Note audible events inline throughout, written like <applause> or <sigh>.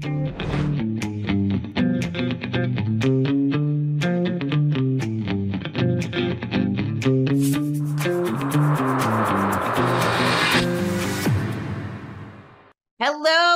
Hello,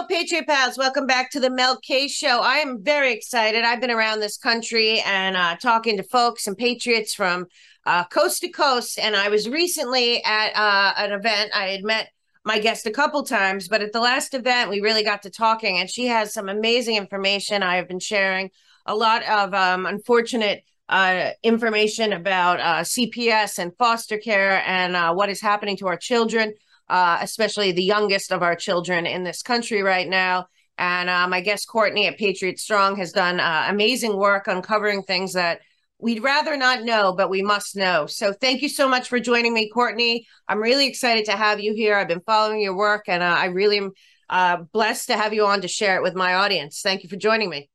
Patriot Pals. Welcome back to the Mel K Show. I am very excited. I've been around this country and uh, talking to folks and patriots from uh, coast to coast. And I was recently at uh, an event. I had met my guest a couple times, but at the last event, we really got to talking, and she has some amazing information. I have been sharing a lot of um, unfortunate uh, information about uh, CPS and foster care and uh, what is happening to our children, uh, especially the youngest of our children in this country right now. And uh, my guest Courtney at Patriot Strong has done uh, amazing work uncovering things that we'd rather not know, but we must know. So thank you so much for joining me, Courtney. I'm really excited to have you here. I've been following your work, and I really am blessed to have you on to share it with my audience. Thank you for joining me.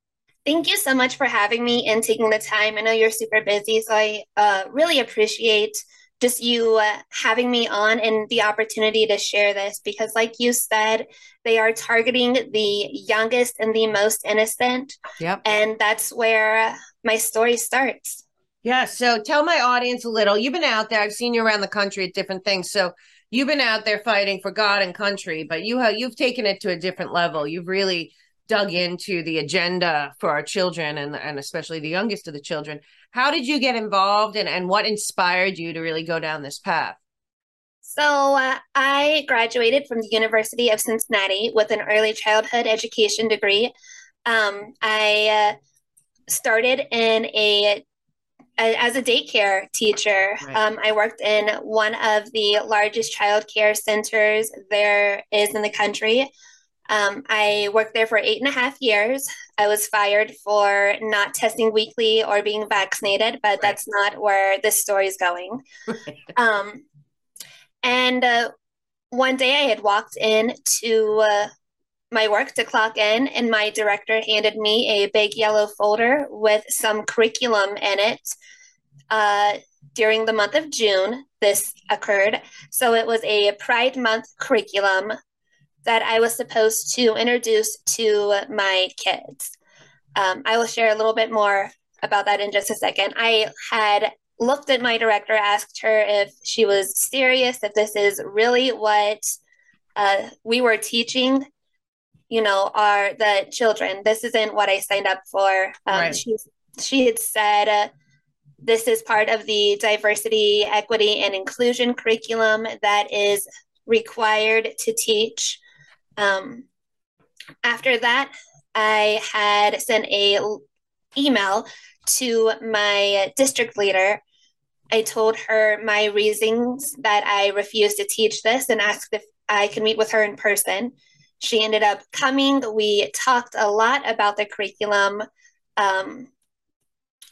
Thank you so much for having me and taking the time. I know you're super busy, so I uh, really appreciate just you uh, having me on and the opportunity to share this because, like you said, they are targeting the youngest and the most innocent. Yep. And that's where my story starts. Yeah. So tell my audience a little. You've been out there. I've seen you around the country at different things. So you've been out there fighting for God and country, but you have you've taken it to a different level. You've really dug into the agenda for our children and and especially the youngest of the children. How did you get involved and, and what inspired you to really go down this path? So, uh, I graduated from the University of Cincinnati with an early childhood education degree. Um, I uh, started in a, a, as a daycare teacher. Right. Um, I worked in one of the largest child care centers there is in the country. Um, I worked there for eight and a half years. I was fired for not testing weekly or being vaccinated, but right. that's not where this story is going. <laughs> um, and uh, one day I had walked in to uh, my work to clock in, and my director handed me a big yellow folder with some curriculum in it. Uh, during the month of June, this occurred. So it was a Pride Month curriculum that I was supposed to introduce to my kids. Um, I will share a little bit more about that in just a second. I had looked at my director, asked her if she was serious, if this is really what uh, we were teaching, you know, are the children. This isn't what I signed up for. Um, right. She she had said. Uh, this is part of the diversity, equity, and inclusion curriculum that is required to teach um, after that, I had sent a email to my district leader. I told her my reasons that I refused to teach this and asked if I could meet with her in person. She ended up coming. We talked a lot about the curriculum, um,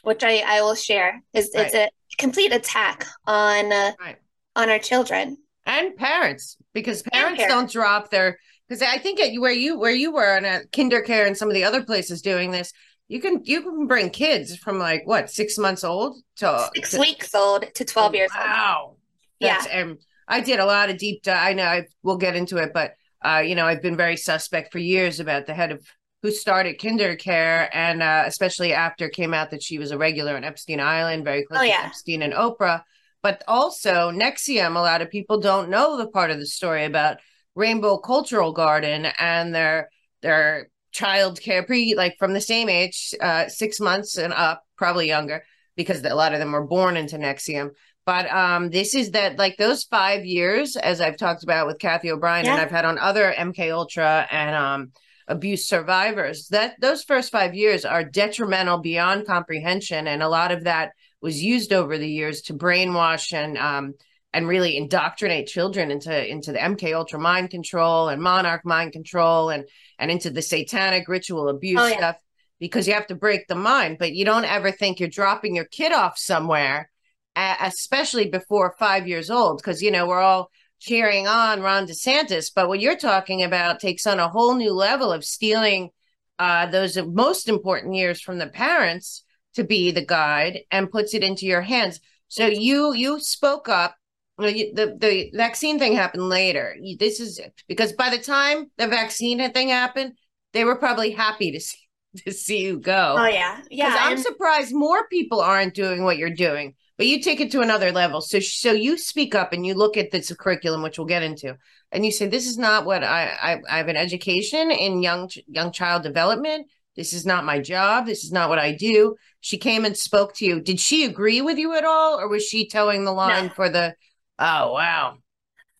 which I, I will share. Is right. It's a complete attack on uh, right. on our children and parents because parents, parents. don't drop their because I think at where you where you were in a kinder care and some of the other places doing this, you can you can bring kids from like what six months old to six to, weeks old to twelve years wow. old. Wow, yeah. And I did a lot of deep dive. I know I, we'll get into it, but uh, you know I've been very suspect for years about the head of who started kinder care, and uh, especially after it came out that she was a regular on Epstein Island, very close oh, yeah. to Epstein and Oprah. But also NXIVM, a lot of people don't know the part of the story about Rainbow Cultural Garden and their their child care pre like from the same age, uh, six months and up, probably younger, because a lot of them were born into NXIVM. But um, this is that like those five years, as I've talked about with Cathy O'Brien, yeah. and I've had on other MK Ultra and um, abuse survivors. That those first five years are detrimental beyond comprehension, and a lot of that was used over the years to brainwash and um, and really indoctrinate children into into the MK Ultra mind control and monarch mind control and and into the satanic ritual abuse oh, yeah. stuff because you have to break the mind but you don't ever think you're dropping your kid off somewhere especially before 5 years old because you know we're all cheering on Ron DeSantis but what you're talking about takes on a whole new level of stealing uh, those most important years from the parents to be the guide and puts it into your hands so you you spoke up the the vaccine thing happened later. This is because by the time the vaccine thing happened, they were probably happy to see <laughs> to see you go. Oh yeah, yeah. I'm surprised more people aren't doing what you're doing. But you take it to another level. So so you speak up and you look at this curriculum, which we'll get into, and you say, "This is not what I I, I have an education in young young child development. This is not my job. This is not what I do." She came and spoke to you. Did she agree with you at all, or was she toeing the line no. for the? Oh wow.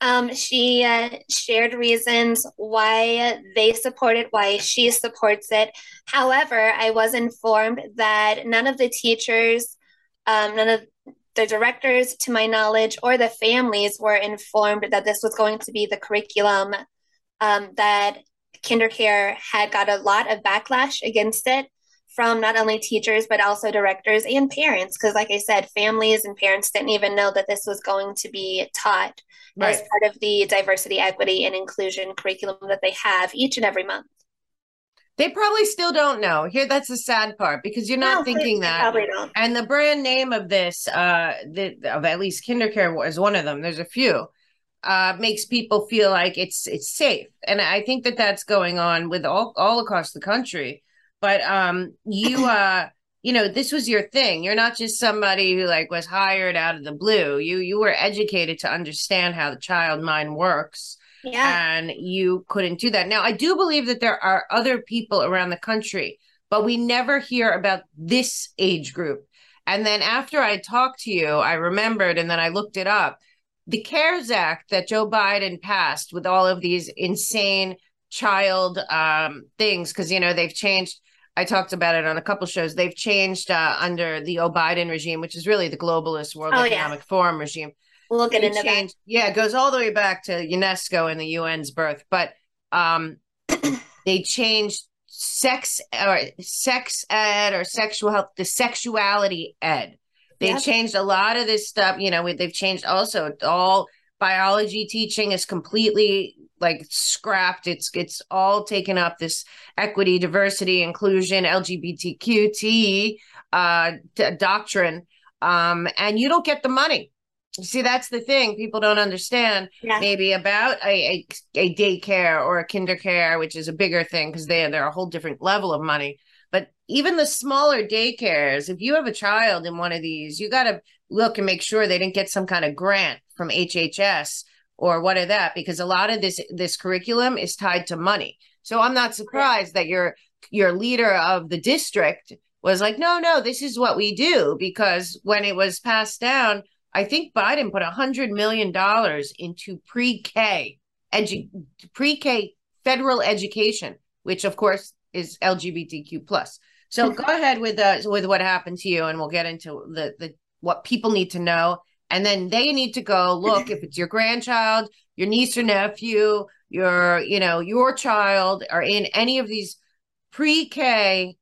Um, she uh, shared reasons why they support it, why she supports it. However, I was informed that none of the teachers, um, none of the directors, to my knowledge, or the families were informed that this was going to be the curriculum. Um, that KinderCare had got a lot of backlash against it from not only teachers but also directors and parents because like i said families and parents didn't even know that this was going to be taught right. as part of the diversity equity and inclusion curriculum that they have each and every month they probably still don't know. Here, that's the sad part because you're not no, thinking that. Probably don't. And the brand name of this, uh, the, of at least KinderCare was one of them. There's a few. Uh, makes people feel like it's it's safe, and I think that that's going on with all all across the country. But um, you <clears throat> uh, you know, this was your thing. You're not just somebody who like was hired out of the blue. You you were educated to understand how the child mind works yeah. And you couldn't do that. Now, I do believe that there are other people around the country, but we never hear about this age group. And then after I talked to you, I remembered and then I looked it up. The CARES Act that Joe Biden passed with all of these insane child um, things, because, you know, they've changed. I talked about it on a couple shows. They've changed uh, under the O Biden regime, which is really the globalist World oh, Economic yeah. Forum regime we'll get into changed, that. Yeah, it goes all the way back to UNESCO and the UN's birth, but um, <clears throat> they changed sex or sex ed or sexual health the sexuality ed. They yep. changed a lot of this stuff. You know, they've changed also all biology teaching is completely like scrapped it's it's all taken up this equity diversity inclusion lgbtqt uh doctrine um and you don't get the money See, that's the thing people don't understand yeah. maybe about a, a, a daycare or a kinder care, which is a bigger thing because they they're a whole different level of money. But even the smaller daycares, if you have a child in one of these, you got to look and make sure they didn't get some kind of grant from HHS or what are that because a lot of this this curriculum is tied to money. So I'm not surprised that your your leader of the district was like, no, no, this is what we do because when it was passed down I think Biden put a hundred million dollars into pre-K edu- pre-K federal education, which of course is LGBTQ plus. So <laughs> go ahead with uh, with what happened to you, and we'll get into the the what people need to know, and then they need to go look if it's your grandchild, your niece or nephew, your you know your child are in any of these pre-K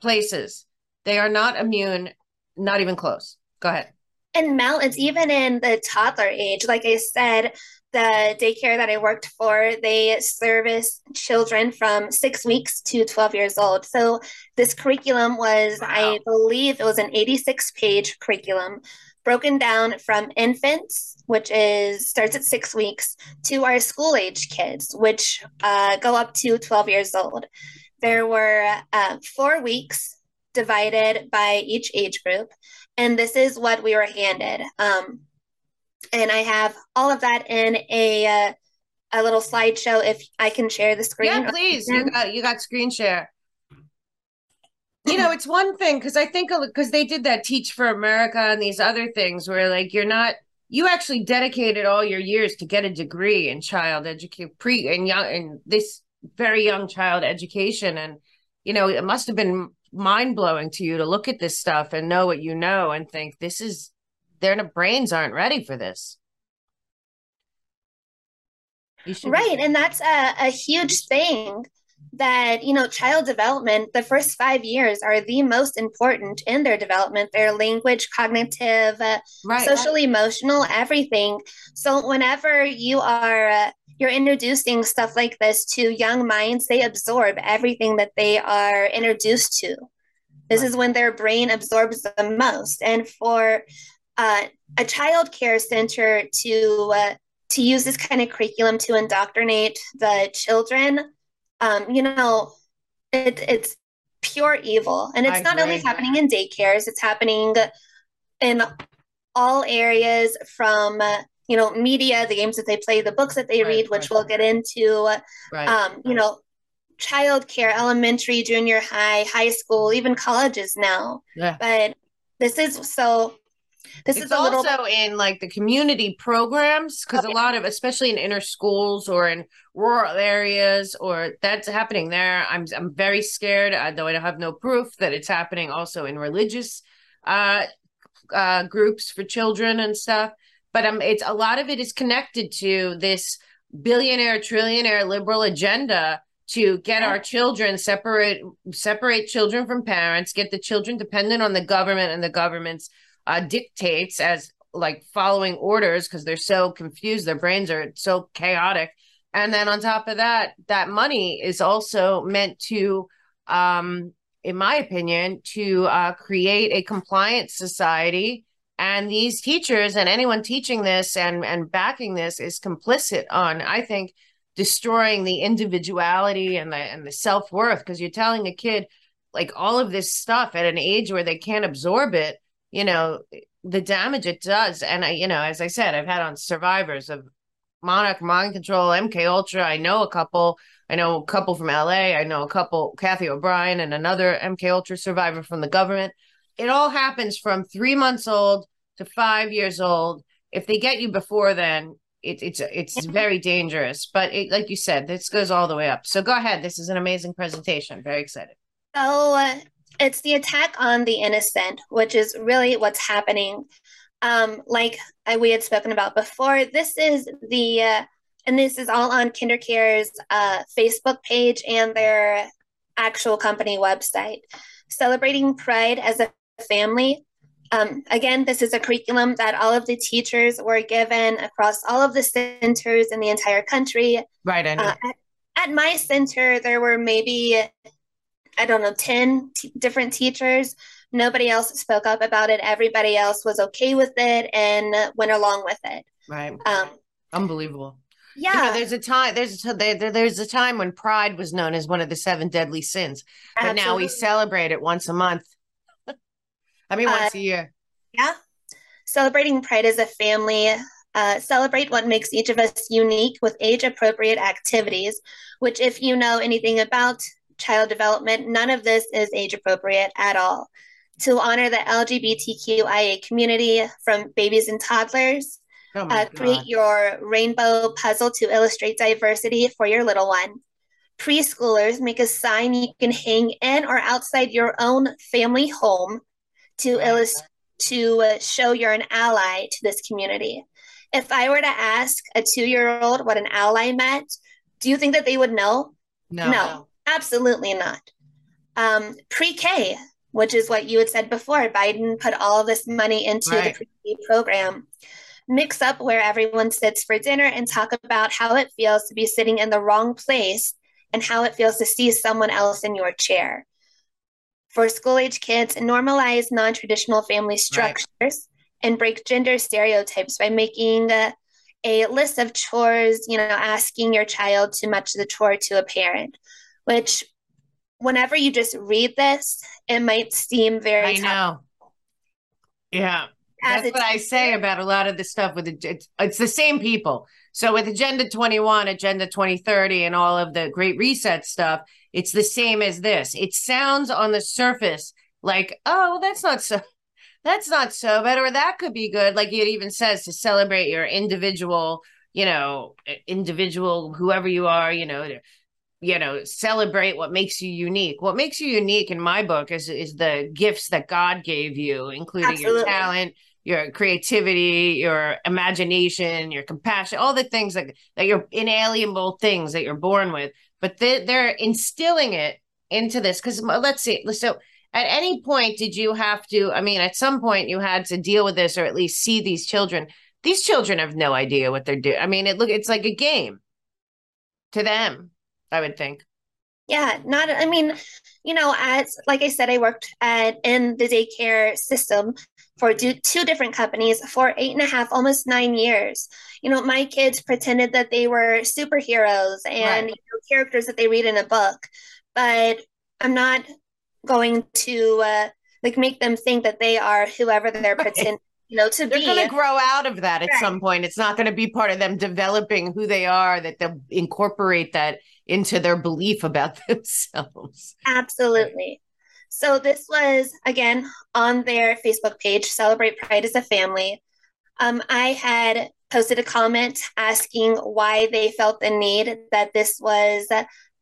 places. They are not immune, not even close. Go ahead and Mel, it's even in the toddler age. Like I said, the daycare that I worked for, they service children from six weeks to 12 years old. So this curriculum was, wow. I believe it was an 86 page curriculum broken down from infants, which is starts at six weeks, to our school age kids, which uh, go up to 12 years old. There were uh, four weeks divided by each age group and this is what we were handed. Um, and I have all of that in a uh, a little slideshow. If I can share the screen, yeah, please. You got you got screen share. You know, it's one thing because I think because they did that Teach for America and these other things where like you're not you actually dedicated all your years to get a degree in child education pre and young and this very young child education and you know it must have been mind blowing to you to look at this stuff and know what you know and think this is their brains aren't ready for this. Right. And that's a, a huge thing that, you know, child development, the first five years are the most important in their development, their language, cognitive, uh, right. social, emotional, everything. So whenever you are uh, you're introducing stuff like this to young minds, they absorb everything that they are introduced to. This is when their brain absorbs the most. And for uh, a child care center to uh, to use this kind of curriculum to indoctrinate the children, um, you know, it, it's pure evil. And it's I not agree. only happening in daycares; it's happening in all areas from uh, you know media, the games that they play, the books that they right, read, which right. we'll get into. Right. Um, you know, childcare, elementary, junior high, high school, even colleges now. Yeah. But this is so this it's is also little... in like the community programs because okay. a lot of especially in inner schools or in rural areas or that's happening there i'm i'm very scared uh, though i don't have no proof that it's happening also in religious uh, uh groups for children and stuff but um it's a lot of it is connected to this billionaire trillionaire liberal agenda to get our children separate separate children from parents get the children dependent on the government and the government's uh, dictates as like following orders because they're so confused their brains are so chaotic. And then on top of that that money is also meant to um in my opinion to uh, create a compliant society and these teachers and anyone teaching this and and backing this is complicit on i think destroying the individuality and the and the self-worth. Because you're telling a kid like all of this stuff at an age where they can't absorb it you know the damage it does. And i you know as i said i've had on survivors of monarch mind control mk ultra. I know a couple. I know a couple from la i know a couple cathy o'brien and another mk ultra survivor from the government it all happens from three months old to five years old. If they get you before then it, it's it's very dangerous. But it, like you said this goes all the way up. So go ahead. This is an amazing presentation. Very excited. So uh, it's the attack on the innocent, which is really what's happening. Um, like I, we had spoken about before, this is the, uh, and this is all on KinderCare's uh, Facebook page and their actual company website. Celebrating Pride as a family. Um, again, this is a curriculum that all of the teachers were given across all of the centers in the entire country. Right. Uh, at, at my center, there were maybe I don't know, 10 t- different teachers. Nobody else spoke up about it. Everybody else was okay with it and went along with it. Right. Um, Unbelievable. Yeah. You know, there's a time there's a, there, there's a time when pride was known as one of the seven deadly sins. But Absolutely. now we celebrate it once a month. I mean once uh, a year. Yeah. Celebrating pride as a family uh, celebrate what makes each of us unique with age appropriate activities, which, if you know anything about child development. None of this is age appropriate at all. To honor the LGBTQIA community from babies and toddlers, oh uh, create your rainbow puzzle to illustrate diversity for your little one. Preschoolers make a sign you can hang in or outside your own family home to illustrate to uh, show you're an ally to this community. If I were to ask a two year old what an ally meant, do you think that they would know? No. No. Absolutely not. Um, Pre K, which is what you had said before, Biden put all this money into right. the pre K program. Mix up where everyone sits for dinner and talk about how it feels to be sitting in the wrong place and how it feels to see someone else in your chair. For school age kids, normalize non traditional family structures right. and break gender stereotypes by making a, a list of chores, you know, asking your child to match the chore to a parent which whenever you just read this, it might seem very. I know. Yeah. As That's what I say about a lot of the stuff with it. It's, it's the same people. So with Agenda 21, Agenda 2030, and all of the Great Reset stuff, it's the same as this. It sounds on the surface like, oh, that's not so <laughs> that's not so bad, or that could be good. Like it even says to celebrate your individual, you know, individual, whoever you are, you know, you know celebrate what makes you unique what makes you unique in my book is is the gifts that god gave you including Absolutely. your talent your creativity your imagination your compassion all the things that that you're inalienable things that you're born with but they, they're instilling it into this because let's see so at any point did you have to i mean at some point you had to deal with this or at least see these children these children have no idea what they're doing i mean it look it's like a game to them I would think. Yeah, not. I mean, you know, as like I said, I worked at in the daycare system for two different companies for eight and a half, almost nine years. You know, my kids pretended that they were superheroes and right. you know, characters that they read in a book, but I'm not going to uh, like make them think that they are whoever they're <laughs> pretending you know to be they're going to grow out of that at right. some point it's not going to be part of them developing who they are that they'll incorporate that into their belief about <laughs> themselves absolutely so this was again on their facebook page celebrate pride as a family um, i had posted a comment asking why they felt the need that this was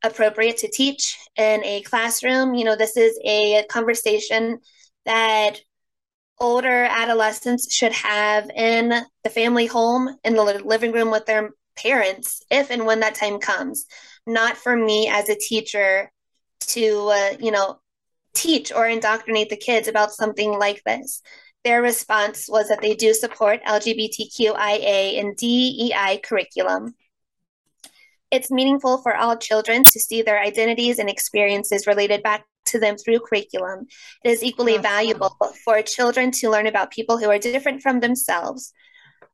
appropriate to teach in a classroom. You know, this is a conversation that older adolescents should have in the family home, in the living room with their parents, if and when that time comes. Not for me as a teacher to, uh, you know, teach or indoctrinate the kids about something like this. Their response was that they do support LGBTQIA and DEI curriculum. It's meaningful for all children to see their identities and experiences related back to them through curriculum. It is equally valuable for children to learn about people who are different from themselves.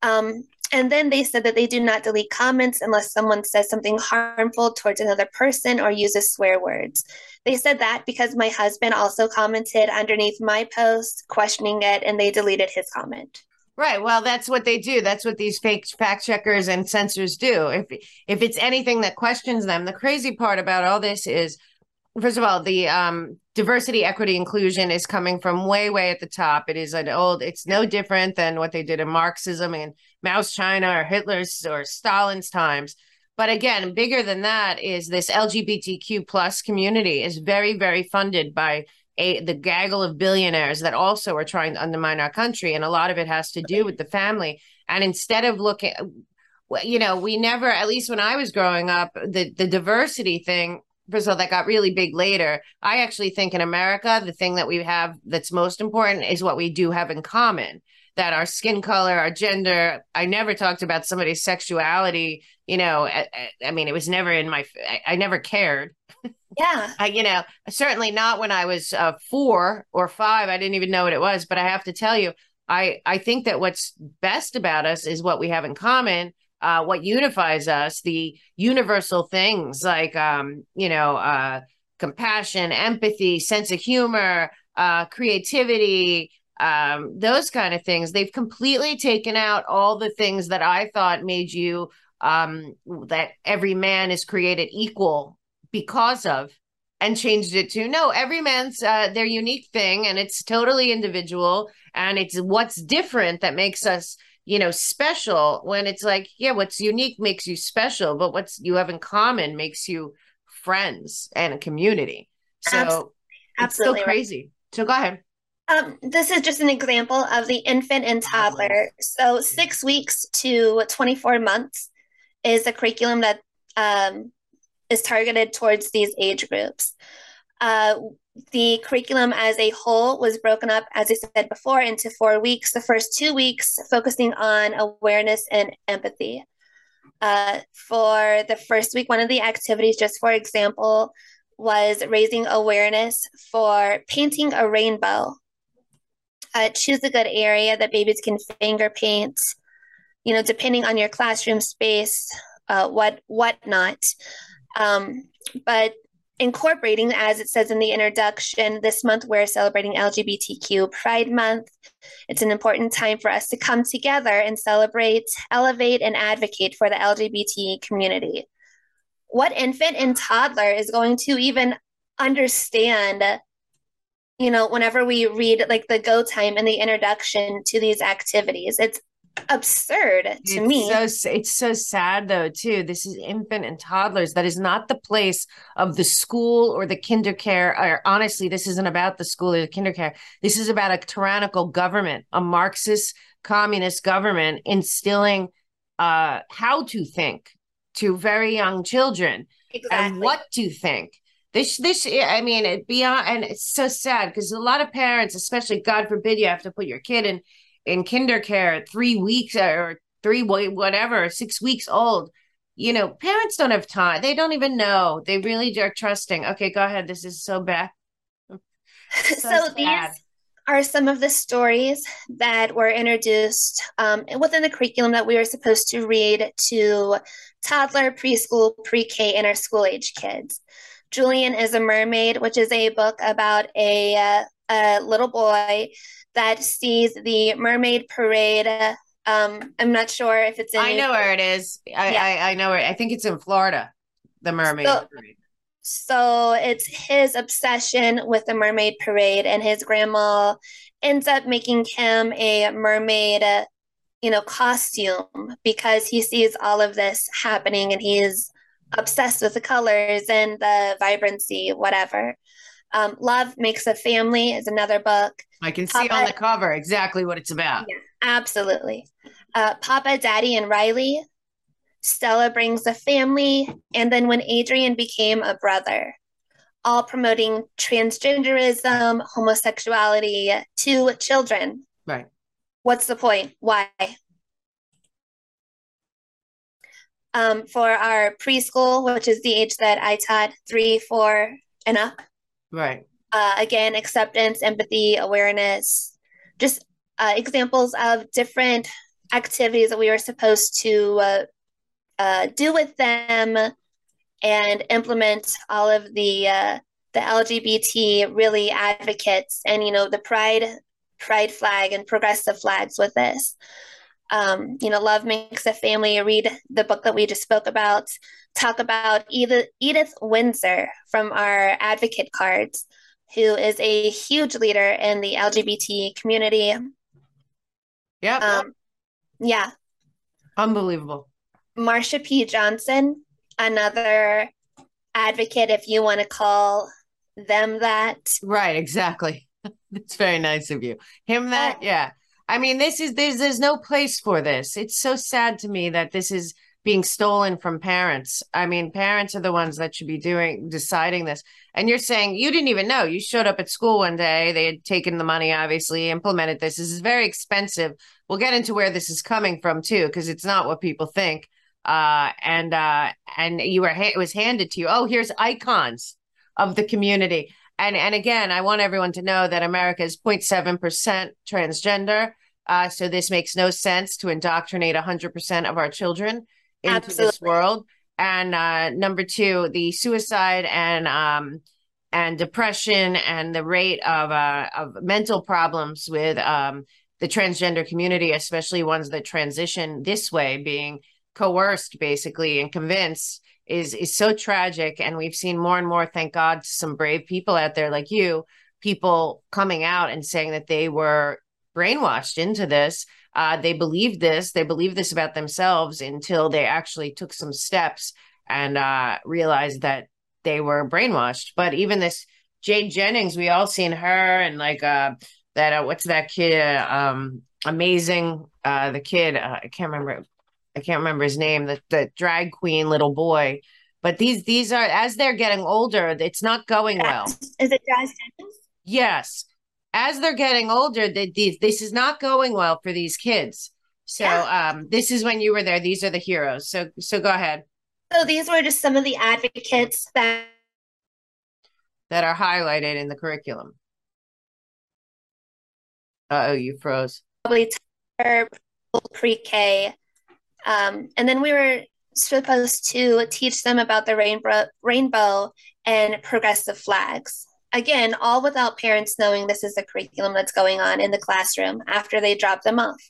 Um, and then they said that they do not delete comments unless someone says something harmful towards another person or uses swear words. They said that because my husband also commented underneath my post questioning it and they deleted his comment. Right. Well, that's what they do. That's what these fake fact checkers and censors do. If if it's anything that questions them, the crazy part about all this is, first of all, the um, diversity, equity, inclusion is coming from way, way at the top. It is an old. It's no different than what they did in Marxism and Mao's China or Hitler's or Stalin's times. But again, bigger than that is this LGBTQ plus community is very, very funded by a, the gaggle of billionaires that also are trying to undermine our country. And a lot of it has to do with the family. And instead of looking, you know, we never, at least when I was growing up, the, the diversity thing, first of all, that got really big later. I actually think in America, the thing that we have that's most important is what we do have in common that our skin color, our gender, I never talked about somebody's sexuality. You know, I, I mean, it was never in my, I, I never cared. Yeah. <laughs> I, you know, certainly not when I was uh, four or five. I didn't even know what it was. But I have to tell you, I, I think that what's best about us is what we have in common, uh, what unifies us, the universal things like, um, you know, uh, compassion, empathy, sense of humor, uh, creativity, um, those kind of things. They've completely taken out all the things that I thought made you um, that every man is created equal because of and changed it to no every man's uh, their unique thing and it's totally individual and it's what's different that makes us you know special when it's like yeah what's unique makes you special but what's you have in common makes you friends and a community so absolutely, it's still crazy right. so go ahead um, this is just an example of the infant and toddler. So, six weeks to 24 months is a curriculum that um, is targeted towards these age groups. Uh, the curriculum as a whole was broken up, as I said before, into four weeks. The first two weeks focusing on awareness and empathy. Uh, for the first week, one of the activities, just for example, was raising awareness for painting a rainbow. Uh, choose a good area that babies can finger paint. You know, depending on your classroom space, uh, what what not. Um, but incorporating, as it says in the introduction, this month we're celebrating LGBTQ Pride Month. It's an important time for us to come together and celebrate, elevate, and advocate for the LGBT community. What infant and toddler is going to even understand? You know, whenever we read like the go time and the introduction to these activities, it's absurd to it's me. So it's so sad though too. This is infant and toddlers. That is not the place of the school or the kinder care. Or honestly, this isn't about the school or the kinder care. This is about a tyrannical government, a Marxist communist government instilling uh, how to think to very young children exactly. and what to think. This, this, I mean, it beyond, and it's so sad because a lot of parents, especially God forbid, you have to put your kid in in kinder care three weeks or three whatever six weeks old you know parents don't have time. They don't even know. They really are trusting. Okay go ahead. This is so bad. <laughs> So, so these are some of the stories that were introduced um, within the curriculum that we were supposed to read to toddler preschool pre-k and our school age kids. Julian is a mermaid which is a book about a uh, a little boy that sees the mermaid parade. Um, I'm not sure if it's in. I know where it is. I, yeah. I, I know where. I think it's in Florida. The mermaid so, parade. So it's his obsession with the mermaid parade, and his grandma ends up making him a mermaid, you know, costume because he sees all of this happening, and he's obsessed with the colors and the vibrancy, whatever. Um, Love Makes a Family is another book. I can see Papa, on the cover exactly what it's about. Yeah, absolutely. Uh, Papa, Daddy, and Riley. Stella brings a family. And then when Adrian became a brother, all promoting transgenderism, homosexuality to children. Right. What's the point? Why? Um, for our preschool, which is the age that I taught, three, four, and up. Right. Uh, again, acceptance, empathy, awareness, just uh, examples of different activities that we were supposed to uh, uh, do with them and implement all of the uh, the LGBT really advocates and you know the pride pride flag and progressive flags with this. Um, you know, love makes a family. Read the book that we just spoke about. Talk about Edith, Edith Windsor from our advocate cards, who is a huge leader in the LGBT community. Yeah. Um, yeah. Unbelievable. Marsha P. Johnson, another advocate, if you want to call them that. Right, exactly. <laughs> It's very nice of you. Him that, oh. yeah. I mean, this is there's there's no place for this. It's so sad to me that this is being stolen from parents. I mean, parents are the ones that should be doing deciding this. And you're saying you didn't even know. You showed up at school one day. They had taken the money, obviously, implemented this. This is very expensive. We'll get into where this is coming from too, because it's not what people think uh, and uh, and you were it was handed to you. Oh, here's icons of the community. And and again, I want everyone to know that America is 0.7 percent transgender. Uh, so this makes no sense to indoctrinate 100 percent of our children into Absolutely. this world. And uh, number two, the suicide and um, and depression and the rate of uh, of mental problems with um, the transgender community, especially ones that transition this way, being coerced basically and convinced is is so tragic and we've seen more and more thank god some brave people out there like you people coming out and saying that they were brainwashed into this uh, they believed this they believed this about themselves until they actually took some steps and uh, realized that they were brainwashed but even this jade jennings we all seen her and like uh that uh, what's that kid um amazing uh the kid uh, i can't remember I can't remember his name, the, the drag queen little boy. But these these are as they're getting older, it's not going well. Is it Jazz Jennings? Yes. As they're getting older, they, these this is not going well for these kids. So yeah. um, this is when you were there. These are the heroes. So so go ahead. So these were just some of the advocates that that are highlighted in the curriculum. oh, you froze. Probably pre-K um, and then we were supposed to teach them about the rainbow, rainbow and progressive flags. Again, all without parents knowing this is the curriculum that's going on in the classroom after they drop them off.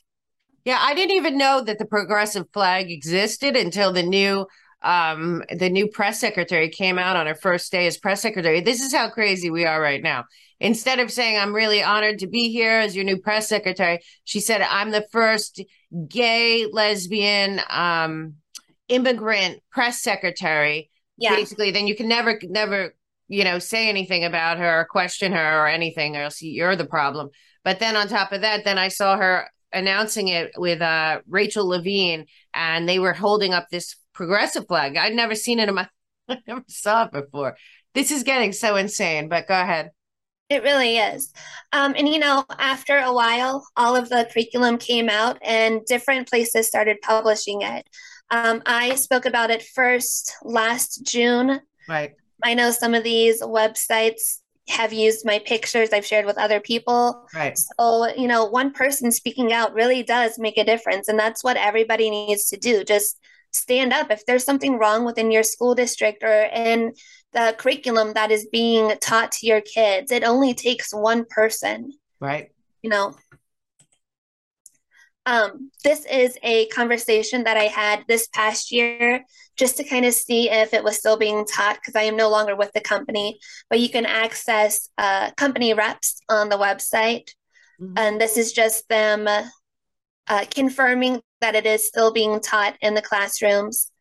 Yeah, I didn't even know that the progressive flag existed until the new um the new press secretary came out on her first day as press secretary. This is how crazy we are right now. Instead of saying I'm really honored to be here as your new press secretary, she said I'm the first gay, lesbian, um, immigrant press secretary, yeah. basically, then you can never, never, you know, say anything about her or question her or anything, or else you're the problem. But then on top of that, then I saw her announcing it with uh, Rachel Levine, and they were holding up this progressive flag. I'd never seen it in my, <laughs> I never saw it before. This is getting so insane. But go ahead. It really is. Um, and, you know, after a while, all of the curriculum came out and different places started publishing it. Um, I spoke about it first last June. Right. I know some of these websites have used my pictures I've shared with other people. Right. So, you know, one person speaking out really does make a difference. And that's what everybody needs to do. Just stand up if there's something wrong within your school district or in the curriculum that is being taught to your kids. It only takes one person. Right. You know, um, this is a conversation that I had this past year just to kind of see if it was still being taught because I am no longer with the company. But you can access uh, company reps on the website. Mm-hmm. And this is just them uh, confirming that it is still being taught in the classrooms.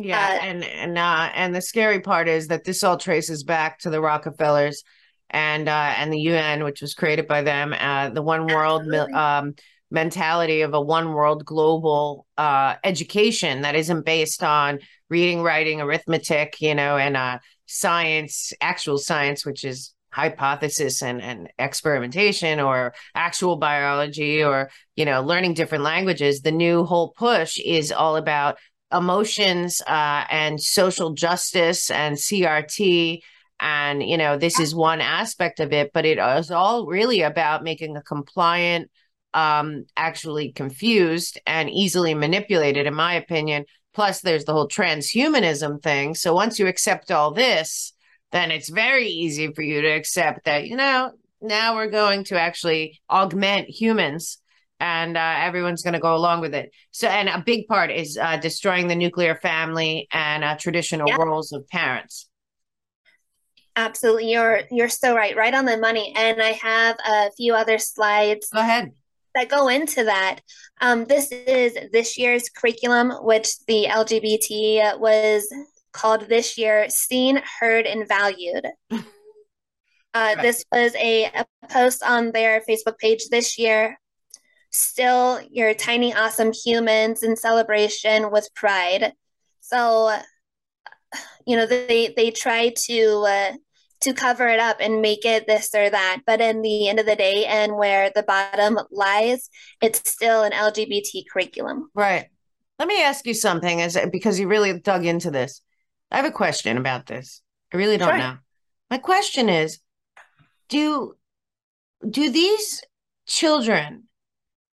Yeah, uh, and and uh, and the scary part is that this all traces back to the Rockefellers and uh, and the UN, which was created by them, uh, the one world um, mentality of a one world global uh, education that isn't based on reading, writing, arithmetic, you know, and uh, science, actual science, which is hypothesis and, and experimentation or actual biology or you know learning different languages. The new whole push is all about emotions uh, and social justice and crt and, you know, this is one aspect of it, but it is all really about making a compliant, um, actually confused and easily manipulated, in my opinion. Plus, there's the whole transhumanism thing. So once you accept all this, then it's very easy for you to accept that, you know, now we're going to actually augment humans and uh, everyone's going to go along with it. So, and a big part is uh, destroying the nuclear family and uh, traditional roles of parents. Absolutely. You're you're so right. Right on the money. And I have a few other slides. Go ahead. That go into that. Um, this is this year's curriculum, which the LGBT was called this year Seen, Heard, and Valued. <laughs> Uh, right. This was a, a post on their Facebook page this year. Still, your tiny, awesome humans in celebration with pride. So, you know, they they try to uh, to cover it up and make it this or that. But in the end of the day, and where the bottom lies, it's still an LGBT curriculum. Right. Let me ask you something, as because you really dug into this. I have a question about this. I really don't sure. know. My question is, do do these children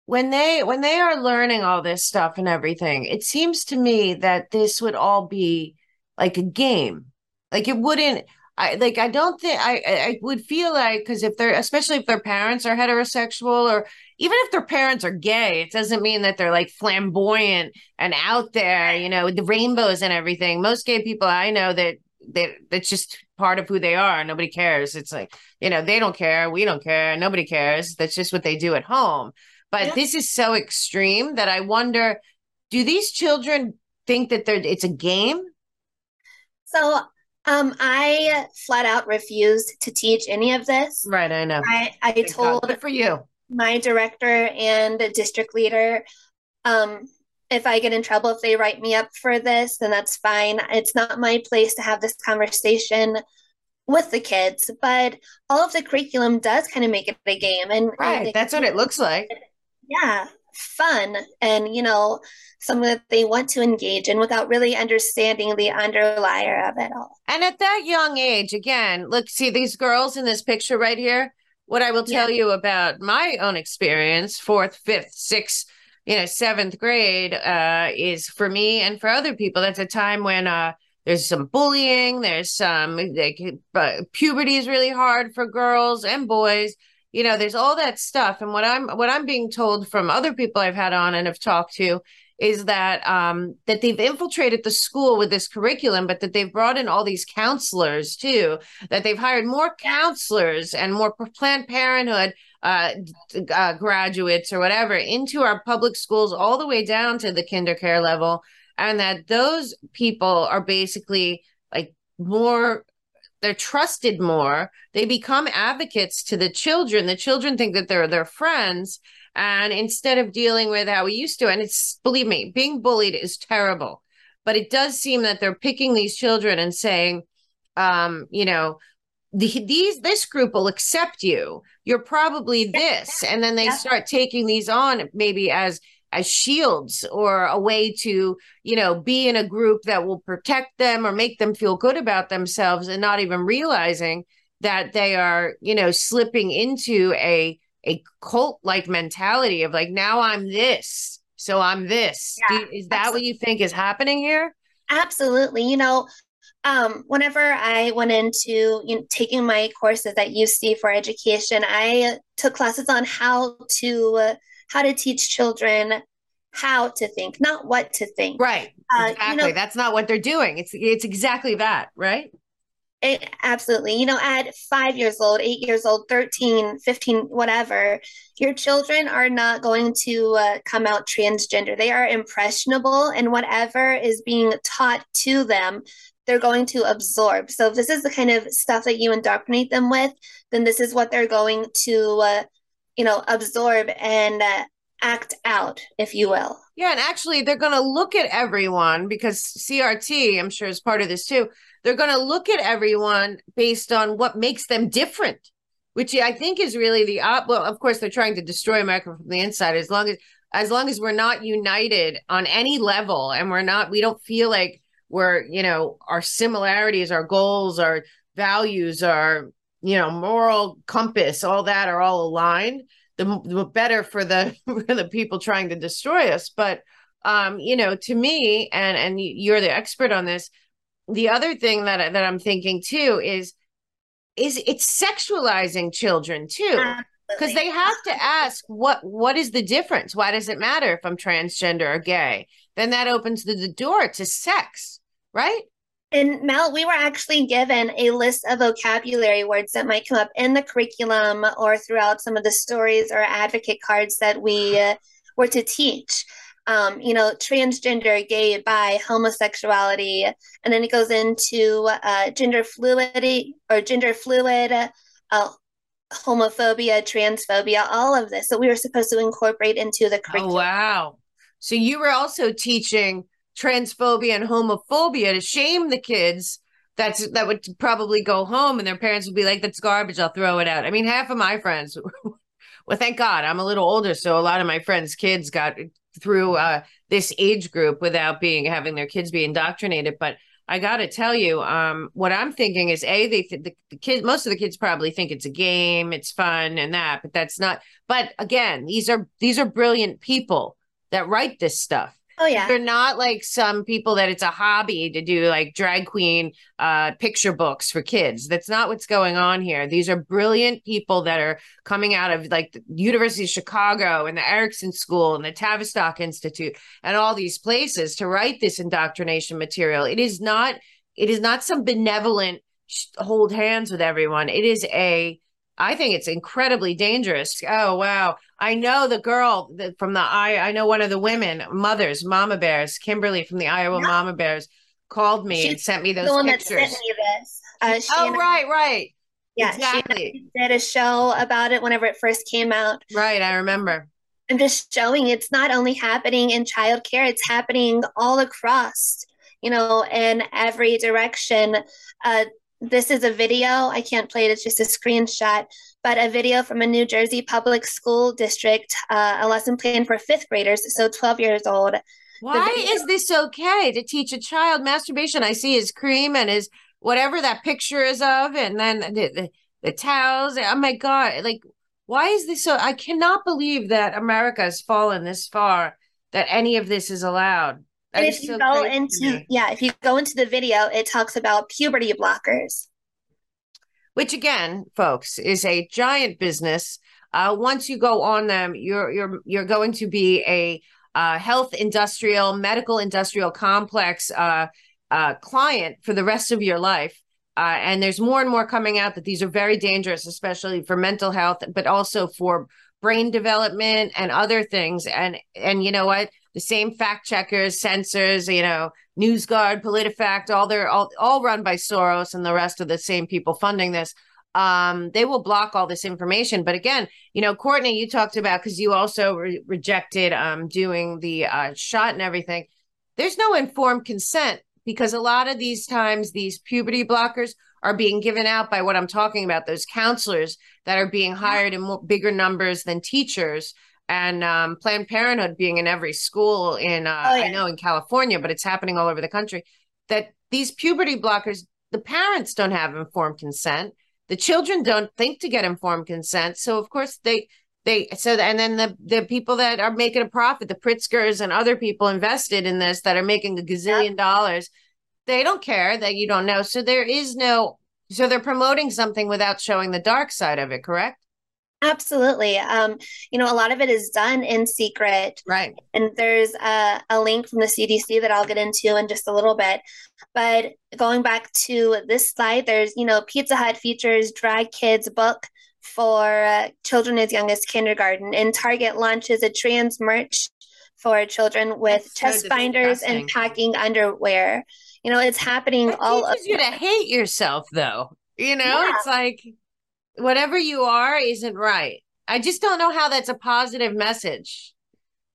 when they when they are learning all this stuff and everything, it seems to me that this would all be like a game. Like it wouldn't I like I don't think I I would feel like because if they're especially if their parents are heterosexual or even if their parents are gay, it doesn't mean that they're like flamboyant and out there, you know, with the rainbows and everything. Most gay people I know that that that's just part of who they are. Nobody cares. It's like, you know, they don't care, we don't care, nobody cares. That's just what they do at home. But yeah. this is so extreme that I wonder, do these children think that they're it's a game? So um, I flat out refused to teach any of this. Right, I know. I, I told for you my director and district leader, um, if I get in trouble, if they write me up for this, then that's fine. It's not my place to have this conversation with the kids, but all of the curriculum does kind of make it a game. And right, and that's what it looks like. Yeah, fun and you know something that they want to engage in without really understanding the underlier of it all. And at that young age again look see these girls in this picture right here? What i will tell yeah. you about my own experience fourth fifth sixth you know seventh grade uh, is for me and for other people that's a time when uh, there's some bullying there's some like uh, puberty is really hard for girls and boys you know there's all that stuff and what i'm what i'm being told from other people i've had on and have talked to is that um, that they've infiltrated the school with this curriculum, but that they've brought in all these counselors too. That they've hired more counselors and more Planned Parenthood uh, uh, graduates or whatever into our public schools, all the way down to the kinder care level, and that those people are basically like more they're trusted more. They become advocates to the children. The children think that they're their friends and instead of dealing with how we used to and it's believe me being bullied is terrible but it does seem that they're picking these children and saying um you know the, these this group will accept you. You're probably this. And then they start taking these on maybe as as shields or a way to you know be in a group that will protect them or make them feel good about themselves and not even realizing that they are you know slipping into a a cult like mentality of like now i'm this so i'm this yeah, you, is that absolutely. what you think is happening here absolutely you know um, whenever I went into you know, taking my courses at UC for education, I took classes on how to uh, how to teach children how to think, not what to think. Right. Uh, exactly. You know, That's not what they're doing. It's it's exactly that, right? It, absolutely. You know, at five years old, eight years old, 13, 15, whatever, your children are not going to uh, come out transgender. They are impressionable, and whatever is being taught to them, they're going to absorb. So, if this is the kind of stuff that you indoctrinate them with, then this is what they're going to, uh, you know, absorb and uh, act out, if you will. Yeah, and actually, they're going to look at everyone because CRT, I'm sure, is part of this too. They're going to look at everyone based on what makes them different, which I think is really the op. Well, of course, they're trying to destroy America from the inside. As long as as long as we're not united on any level, and we're not, we don't feel like we're, you know, our similarities, our goals, our values, our you know moral compass, all that are all aligned the, the better for the <laughs> for the people trying to destroy us. But um, you know, to me, and and you're the expert on this. The other thing that that I'm thinking too is is it's sexualizing children too because they have to ask what what is the difference why does it matter if i'm transgender or gay then that opens the, the door to sex right and Mel, we were actually given a list of vocabulary words that might come up in the curriculum or throughout some of the stories or advocate cards that we uh, were to teach. Um, you know, transgender, gay, bi, homosexuality, and then it goes into uh, gender fluidity or gender fluid, uh, homophobia, transphobia, all of this. So we were supposed to incorporate into the oh, curriculum. Oh, wow. So you were also teaching transphobia and homophobia to shame the kids that's that would probably go home and their parents would be like that's garbage i'll throw it out. I mean half of my friends <laughs> well thank god i'm a little older so a lot of my friends kids got through uh, this age group without being having their kids be indoctrinated but i got to tell you um, what i'm thinking is a they th- the, the kids most of the kids probably think it's a game it's fun and that but that's not but again these are these are brilliant people that write this stuff Oh yeah. They're not like some people that it's a hobby to do like drag queen uh picture books for kids. That's not what's going on here. These are brilliant people that are coming out of like the University of Chicago and the Erickson School and the Tavistock Institute and all these places to write this indoctrination material. It is not it is not some benevolent hold hands with everyone. It is a I think it's incredibly dangerous. Oh wow! I know the girl that from the I I know one of the women mothers, Mama Bears, Kimberly from the Iowa yeah. Mama Bears, called me She's and sent me those the one pictures. That sent me this. Uh, oh right, right. Yeah, exactly. She did a show about it whenever it first came out. Right, I remember. I'm just showing it's not only happening in childcare; it's happening all across. You know, in every direction. Uh, this is a video. I can't play it, it's just a screenshot, but a video from a New Jersey public school district, uh, a lesson plan for fifth graders, so 12 years old. Why video- is this okay to teach a child masturbation? I see his cream and his whatever that picture is of, and then the, the, the towels. Oh my God. Like, why is this so? I cannot believe that America has fallen this far that any of this is allowed. And if you so go into yeah, if you go into the video, it talks about puberty blockers. Which again, folks, is a giant business. Uh, once you go on them, you're you're you're going to be a uh, health industrial, medical industrial complex uh, uh, client for the rest of your life. Uh, and there's more and more coming out that these are very dangerous, especially for mental health, but also for brain development and other things. And and you know what? The same fact checkers, censors, you know, NewsGuard, PolitiFact, all they're all, all run by Soros and the rest of the same people funding this. Um, they will block all this information. But again, you know, Courtney, you talked about because you also re- rejected um, doing the uh, shot and everything. There's no informed consent because a lot of these times these puberty blockers are being given out by what I'm talking about, those counselors that are being hired in more, bigger numbers than teachers and um, Planned Parenthood being in every school in uh, oh, yeah. I know in California, but it's happening all over the country. That these puberty blockers, the parents don't have informed consent. The children don't think to get informed consent, so of course they they so and then the the people that are making a profit the pritzkers and other people invested in this that are making a gazillion dollars they don't care that you don't know so there is no so they're promoting something without showing the dark side of it correct Absolutely. Um, you know, a lot of it is done in secret. Right. And there's a, a link from the CDC that I'll get into in just a little bit. But going back to this slide, there's, you know, Pizza Hut features Drag Kids book for uh, children as young as kindergarten, and Target launches a trans merch for children with That's chest so binders and packing underwear. You know, it's happening all. Teaches you to hate yourself, though. You know, yeah. it's like whatever you are isn't right. I just don't know how that's a positive message.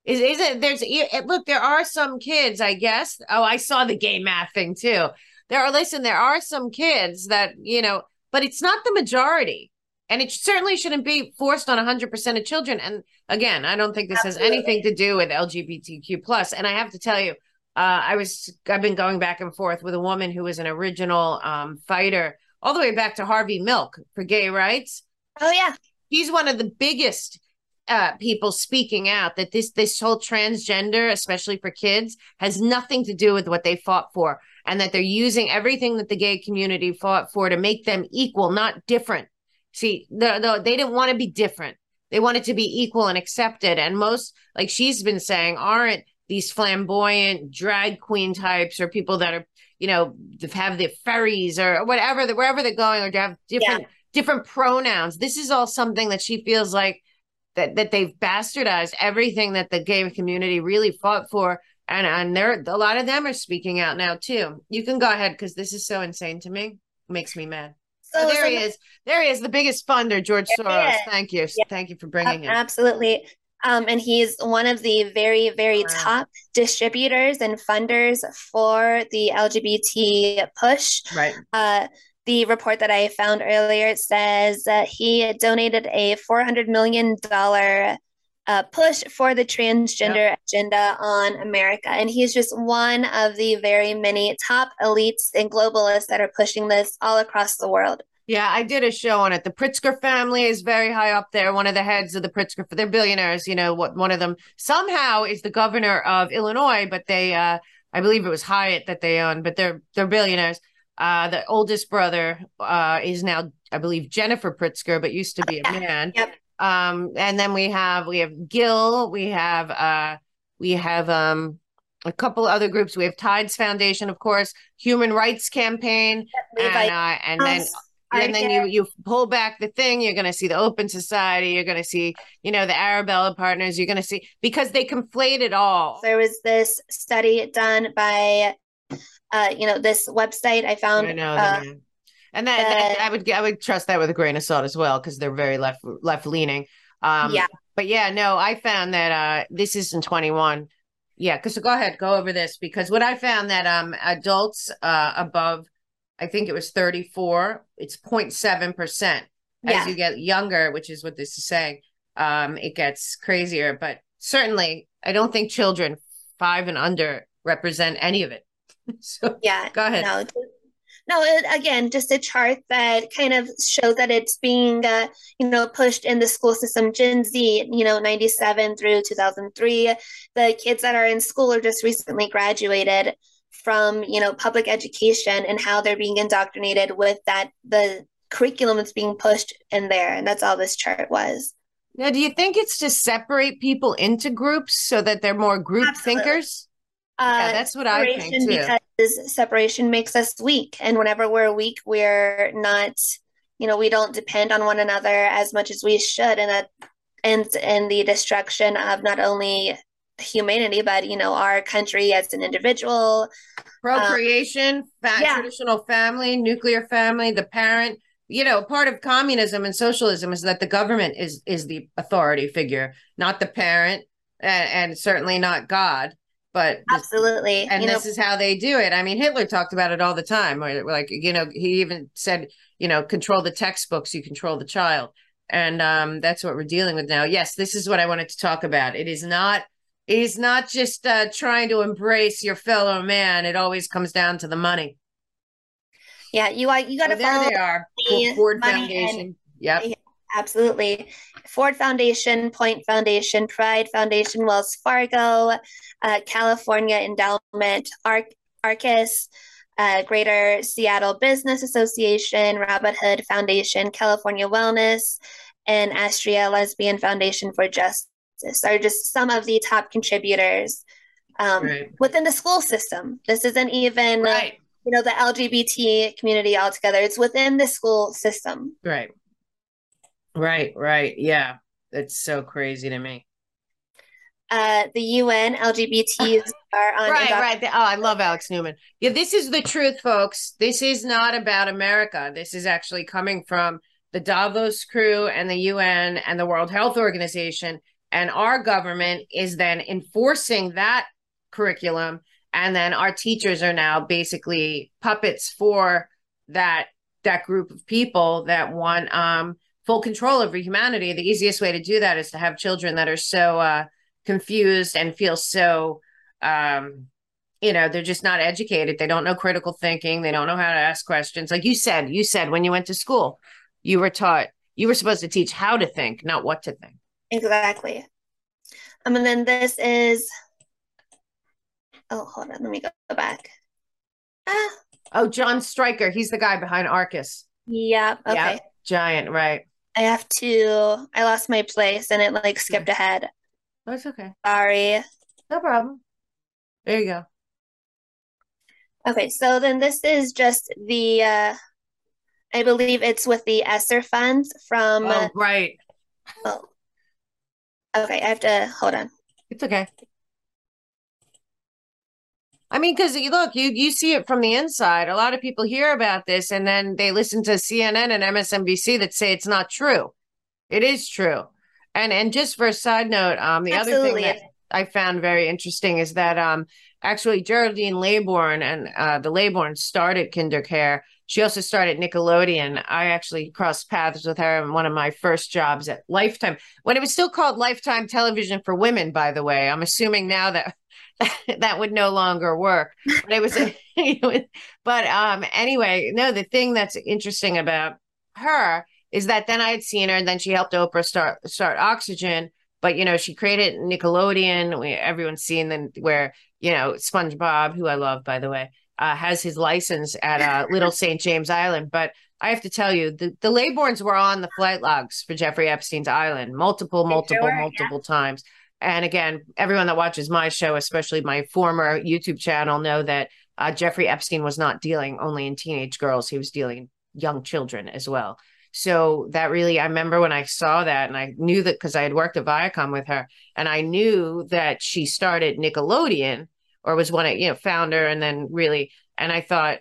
Is is it? There's look. There are some kids, I guess. Oh, I saw the gay math thing too. There are listen. There are some kids that you know, but it's not the majority and it certainly shouldn't be forced on 100% of children and again i don't think this Absolutely. has anything to do with lgbtq plus. plus and i have to tell you uh, i was i've been going back and forth with a woman who was an original um, fighter all the way back to harvey milk for gay rights oh yeah he's one of the biggest uh, people speaking out that this this whole transgender especially for kids has nothing to do with what they fought for and that they're using everything that the gay community fought for to make them equal not different See, the, the, they didn't want to be different. They wanted to be equal and accepted. And most, like she's been saying, aren't these flamboyant drag queen types or people that are, you know, have the fairies or whatever, wherever they're going, or to have different yeah. different pronouns. This is all something that she feels like that that they've bastardized everything that the gay community really fought for. And and they're a lot of them are speaking out now too. You can go ahead because this is so insane to me. It makes me mad. So, oh, there so he is. There he is, the biggest funder, George Soros. Thank you. Yeah. Thank you for bringing him. Absolutely. Um, and he's one of the very, very top distributors and funders for the LGBT push. Right. Uh, the report that I found earlier says that he donated a $400 million uh, push for the transgender yep. agenda on America. And he's just one of the very many top elites and globalists that are pushing this all across the world. Yeah, I did a show on it. The Pritzker family is very high up there. One of the heads of the Pritzker, they're billionaires. You know, what one of them somehow is the governor of Illinois, but they, uh, I believe it was Hyatt that they own, but they're they're billionaires. Uh, the oldest brother uh, is now, I believe, Jennifer Pritzker, but used to be a man. Yep. Um, and then we have we have Gill, we have uh, we have um, a couple other groups. We have Tides Foundation, of course, Human Rights Campaign, and uh, and then and then you you pull back the thing you're going to see the open society you're going to see you know the arabella partners you're going to see because they conflate it all. There was this study done by uh you know this website? I found I know, uh, and that, that, I would I would trust that with a grain of salt as well because they're very left left leaning. Um, yeah, but yeah, no, I found that uh, this isn't twenty one. Yeah, because so go ahead, go over this because what I found that um adults uh above, I think it was thirty four, it's 07 percent. As yeah. you get younger, which is what this is saying, um, it gets crazier. But certainly, I don't think children five and under represent any of it. <laughs> so yeah, go ahead. No, no, it, again, just a chart that kind of shows that it's being, uh, you know, pushed in the school system. Gen Z, you know, 97 through 2003. The kids that are in school are just recently graduated from, you know, public education and how they're being indoctrinated with that, the curriculum that's being pushed in there. And that's all this chart was. Now, do you think it's to separate people into groups so that they're more group Absolutely. thinkers? Uh, yeah, that's what I think too. Because separation makes us weak, and whenever we're weak, we're not, you know, we don't depend on one another as much as we should, and that ends in the destruction of not only humanity, but you know, our country as an individual. Procreation, um, yeah. traditional family, nuclear family, the parent. You know, part of communism and socialism is that the government is is the authority figure, not the parent, and, and certainly not God but absolutely and you this know, is how they do it i mean hitler talked about it all the time Or like you know he even said you know control the textbooks you control the child and um, that's what we're dealing with now yes this is what i wanted to talk about it is not is not just uh, trying to embrace your fellow man. It always comes down to the money. Yeah you are you got to there they are. The ford foundation and, yep. Absolutely. Ford Foundation, Point Foundation, Pride Foundation, Wells Fargo, uh, California Endowment, Arc- Arcus, uh, Greater Seattle Business Association, Robin Hood Foundation, California Wellness, and Astraea Lesbian Foundation for Justice are just some of the top contributors um, right. within the school system. This isn't even right. you know the LGBT community altogether. It's within the school system. Right. Right. Right. Yeah. That's so crazy to me. Uh, the UN LGBTs <laughs> are on. right, right. Oh, I love Alex Newman. Yeah, this is the truth, folks. This is not about America. This is actually coming from the Davos crew and the UN and the World Health Organization. And our government is then enforcing that curriculum. And then our teachers are now basically puppets for that that group of people that want um, full control over humanity. The easiest way to do that is to have children that are so uh, confused and feel so um, you know they're just not educated they don't know critical thinking they don't know how to ask questions like you said you said when you went to school you were taught you were supposed to teach how to think not what to think exactly um and then this is oh hold on let me go back ah. oh jon stryker he's the guy behind arcus yeah okay yeah, giant right i have to i lost my place and it like skipped ahead that's okay. Sorry. No problem. There you go. Okay, so then this is just the uh I believe it's with the ESSER funds from Oh, right. Oh. Okay, I have to hold on. It's okay. I mean, because you look, you you see it from the inside. A lot of people hear about this, and then they listen to CNN and MSNBC that say it's not true. It is true. And and just for a side note, um, the Absolutely. other thing that I found very interesting is that um, actually Geraldine Laybourne and uh, the Laybourne started KinderCare. She also started Nickelodeon. I actually crossed paths with her in one of my first jobs at Lifetime when it was still called Lifetime Television for Women. By the way, I'm assuming now that <laughs> that would no longer work. But <laughs> it was, but um, anyway, no. The thing that's interesting about her is that then I had seen her, and then she helped Oprah start start Oxygen. But you know, she created Nickelodeon. We, everyone's seen them where you know SpongeBob, who I love by the way, uh, has his license at uh, Little St. James Island. But I have to tell you, the the Laybournes were on the flight logs for Jeffrey Epstein's island multiple, multiple, multiple yeah. times. And again, everyone that watches my show, especially my former YouTube channel, know that uh, Jeffrey Epstein was not dealing only in teenage girls; he was dealing young children as well. So that really, I remember when I saw that and I knew that because I had worked at Viacom with her and I knew that she started Nickelodeon or was one of, you know, founder and then really, and I thought,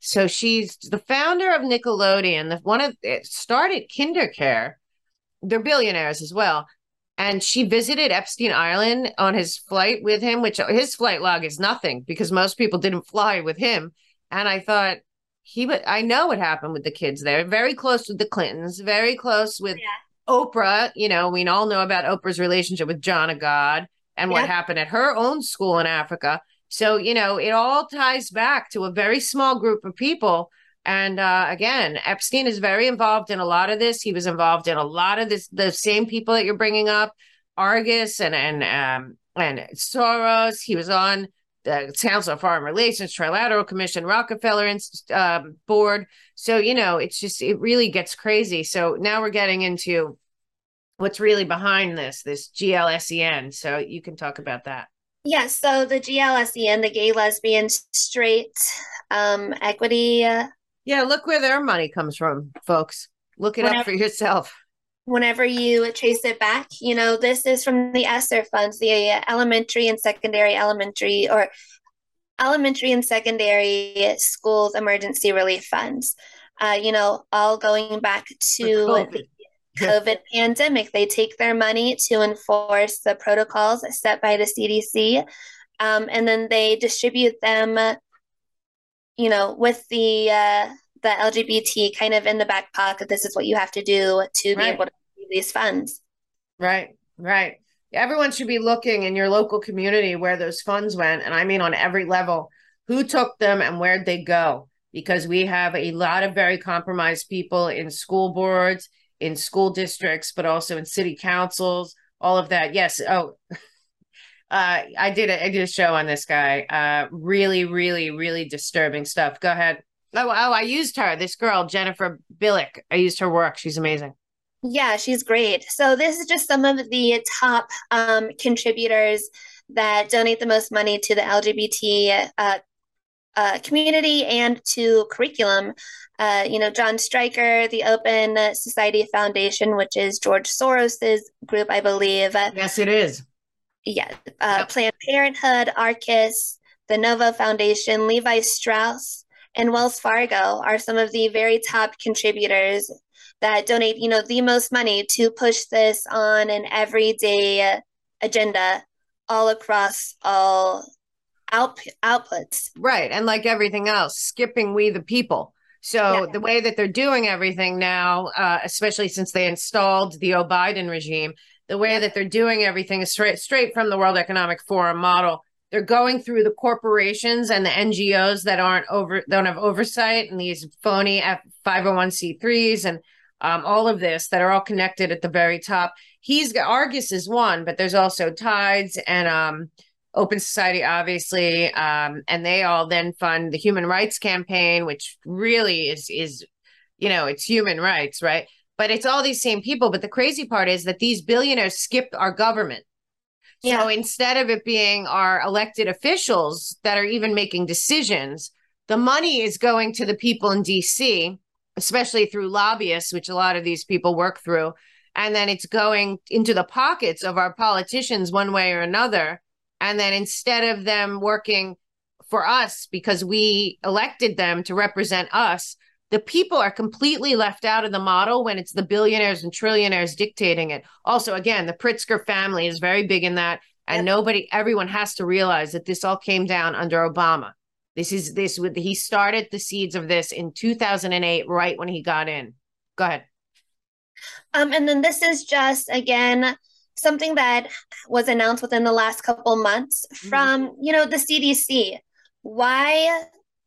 so she's the founder of Nickelodeon, the one of it started KinderCare. They're billionaires as well. And she visited Epstein Island on his flight with him, which his flight log is nothing because most people didn't fly with him. And I thought, he would I know what happened with the kids there. Very close with the Clintons, very close with yeah. Oprah. You know, we all know about Oprah's relationship with John of God and what happened at her own school in Africa. So, you know, it all ties back to a very small group of people. And uh, again, Epstein is very involved in a lot of this. He was involved in a lot of this, the same people that you're bringing up, Arcus and and um, and Soros. He was on the Council of Foreign Relations, Trilateral Commission, Rockefeller um, Board. So, you know, it's just, it really gets crazy. So now we're getting into what's really behind this, this GLSEN. So you can talk about that. Yes. Yeah, so the GLSEN, the Gay, Lesbian, Straight um, Equity. Uh, yeah, look where their money comes from, folks. Look it whenever, up for yourself whenever you trace it back, you know, this is from the ESSER funds, the elementary and secondary elementary or elementary and secondary schools emergency relief funds. Uh, you know, all going back to COVID. pandemic. They take their money to enforce the protocols set by the CDC, um, and then they distribute them, you know, with the uh, the LGBT kind of in the back pocket. This is what you have to do to right. be able to these funds. Right, right. Everyone should be looking in your local community where those funds went. And I mean, on every level, who took them and where'd they go? Because we have a lot of very compromised people in school boards, in school districts, but also in city councils, all of that. Yes. Oh, <laughs> uh, I did a, I did a show on this guy. Uh, really, really, really disturbing stuff. Go ahead. Oh, oh, I used her. This girl, Jennifer Bilek. I used her work. She's amazing. Yeah, she's great. So this is just some of the top um, contributors that donate the most money to the LGBT uh, uh, community and to curriculum. Uh, you know, Jon Stryker, the Open Society Foundation, which is George Soros's group, I believe. Yes, it is. Yeah, uh, yep. Planned Parenthood, Arcus, the Novo Foundation, Levi Strauss, and Wells Fargo are some of the very top contributors that donate, you know, the most money to push this on an everyday agenda all across all out, outputs. Right. And like everything else, skipping we the people. So yeah. the way that they're doing everything now, uh, especially since they installed the O Biden regime, the way yeah. that they're doing everything is straight straight from the World Economic Forum model. They're going through the corporations and the NGOs that aren't over don't have oversight and these phony F- 501c3s and um, all of this that are all connected at the very top. He's got Arcus is one, but there's also Tides and um, Open Society, obviously, um, and they all then fund the Human Rights Campaign, which really is is you know it's human rights, right? But it's all these same people. But the crazy part is that these billionaires skipped our government. Yeah. So instead of it being our elected officials that are even making decisions, the money is going to the people in DC, especially through lobbyists, which a lot of these people work through. And then it's going into the pockets of our politicians one way or another and then instead of them working for us because we elected them to represent us, the people are completely left out of the model when it's the billionaires and trillionaires dictating it. Also, again, the Pritzker family is very big in that. And yep. nobody, everyone has to realize that this all came down under Obama. This is this with he started the seeds of this in 2008, right when he got in. Go ahead. Um, and then this is just again something that was announced within the last couple months mm-hmm. from mm-hmm. you know the CDC. Why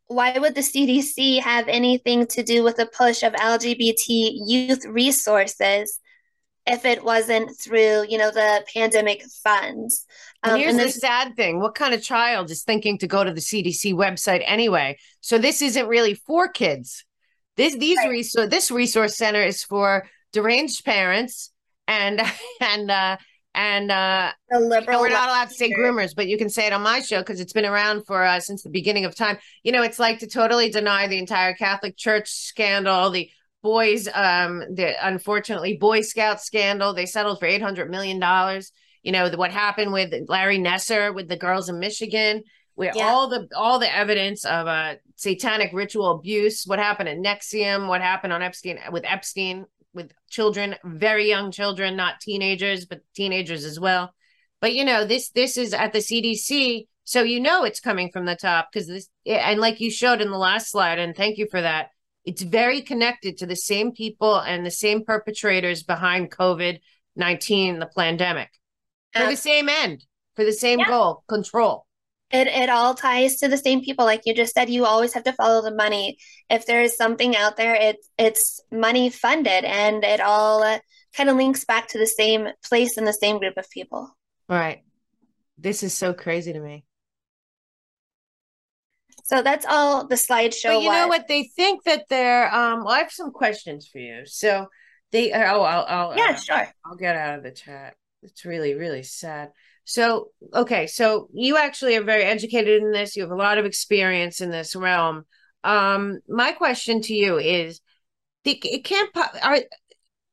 why would the CDC have anything to do with the push of LGBT youth resources if it wasn't through you know the pandemic funds? Um, and here's and this- the sad thing: what kind of child is thinking to go to the CDC website anyway? So this isn't really for kids. This these right. resource this resource center is for deranged parents and <laughs> and uh and uh the liberal you know, we're not allowed to say groomers but you can say it on my show because it's been around for uh, since the beginning of time. You know it's like to totally deny the entire catholic church scandal the boys um the unfortunately boy scout scandal. They settled for 800 million dollars. You know the, what happened with larry nassar with the girls in michigan where yeah. all the all the evidence of uh satanic ritual abuse what happened at NXIVM what happened on epstein with epstein with children, very young children, not teenagers, but teenagers as well. But you know, this this is at the CDC, so you know it's coming from the top because this and like you showed in the last slide, and thank you for that. It's very connected to the same people and the same perpetrators behind COVID nineteen, the pandemic, for the same end, for the same yeah. goal, control it, it all ties to the same people. Like you just said you always have to follow the money. If there is something out there it it's money funded and it all uh, kind of links back to the same place and the same group of people. Right. This is so crazy to me. So that's all the slideshow but you was. know what? They think that they're um well, i have some questions for you. So they oh i'll, I'll yeah uh, sure. I'll get out of the chat. It's really really sad so, okay, so you actually are very educated in this. You have a lot of experience in this realm. Um, my question to you is, they, it can't are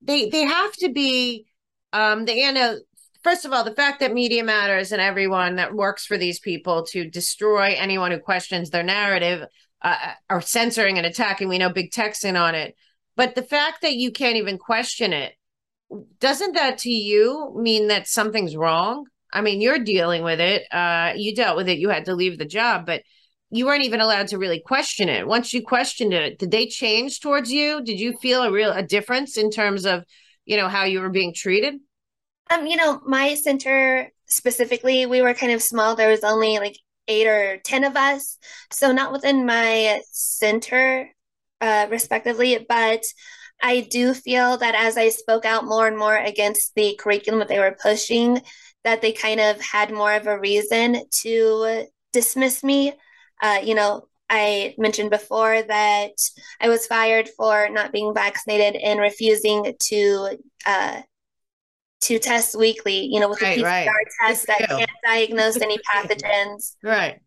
they they have to be um they you know first of all the fact that media matters and everyone that works for these people to destroy anyone who questions their narrative uh, are censoring and attacking we know big tech's in on it but the fact that you can't even question it doesn't that to you mean that something's wrong I mean, you're dealing with it. Uh, you dealt with it. You had to leave the job, but you weren't even allowed to really question it. Once you questioned it, did they change towards you? Did you feel a real a difference in terms of, you know, how you were being treated? Um, you know, my center specifically, we were kind of small. There was only like eight or ten of us, so not within my center, uh, respectively, but I do feel that as I spoke out more and more against the curriculum that they were pushing, that they kind of had more of a reason to dismiss me. Uh, you know, I mentioned before that I was fired for not being vaccinated and refusing to uh, to test weekly. You know, with right, a PCR right. test that can't diagnose any <laughs> pathogens. Right.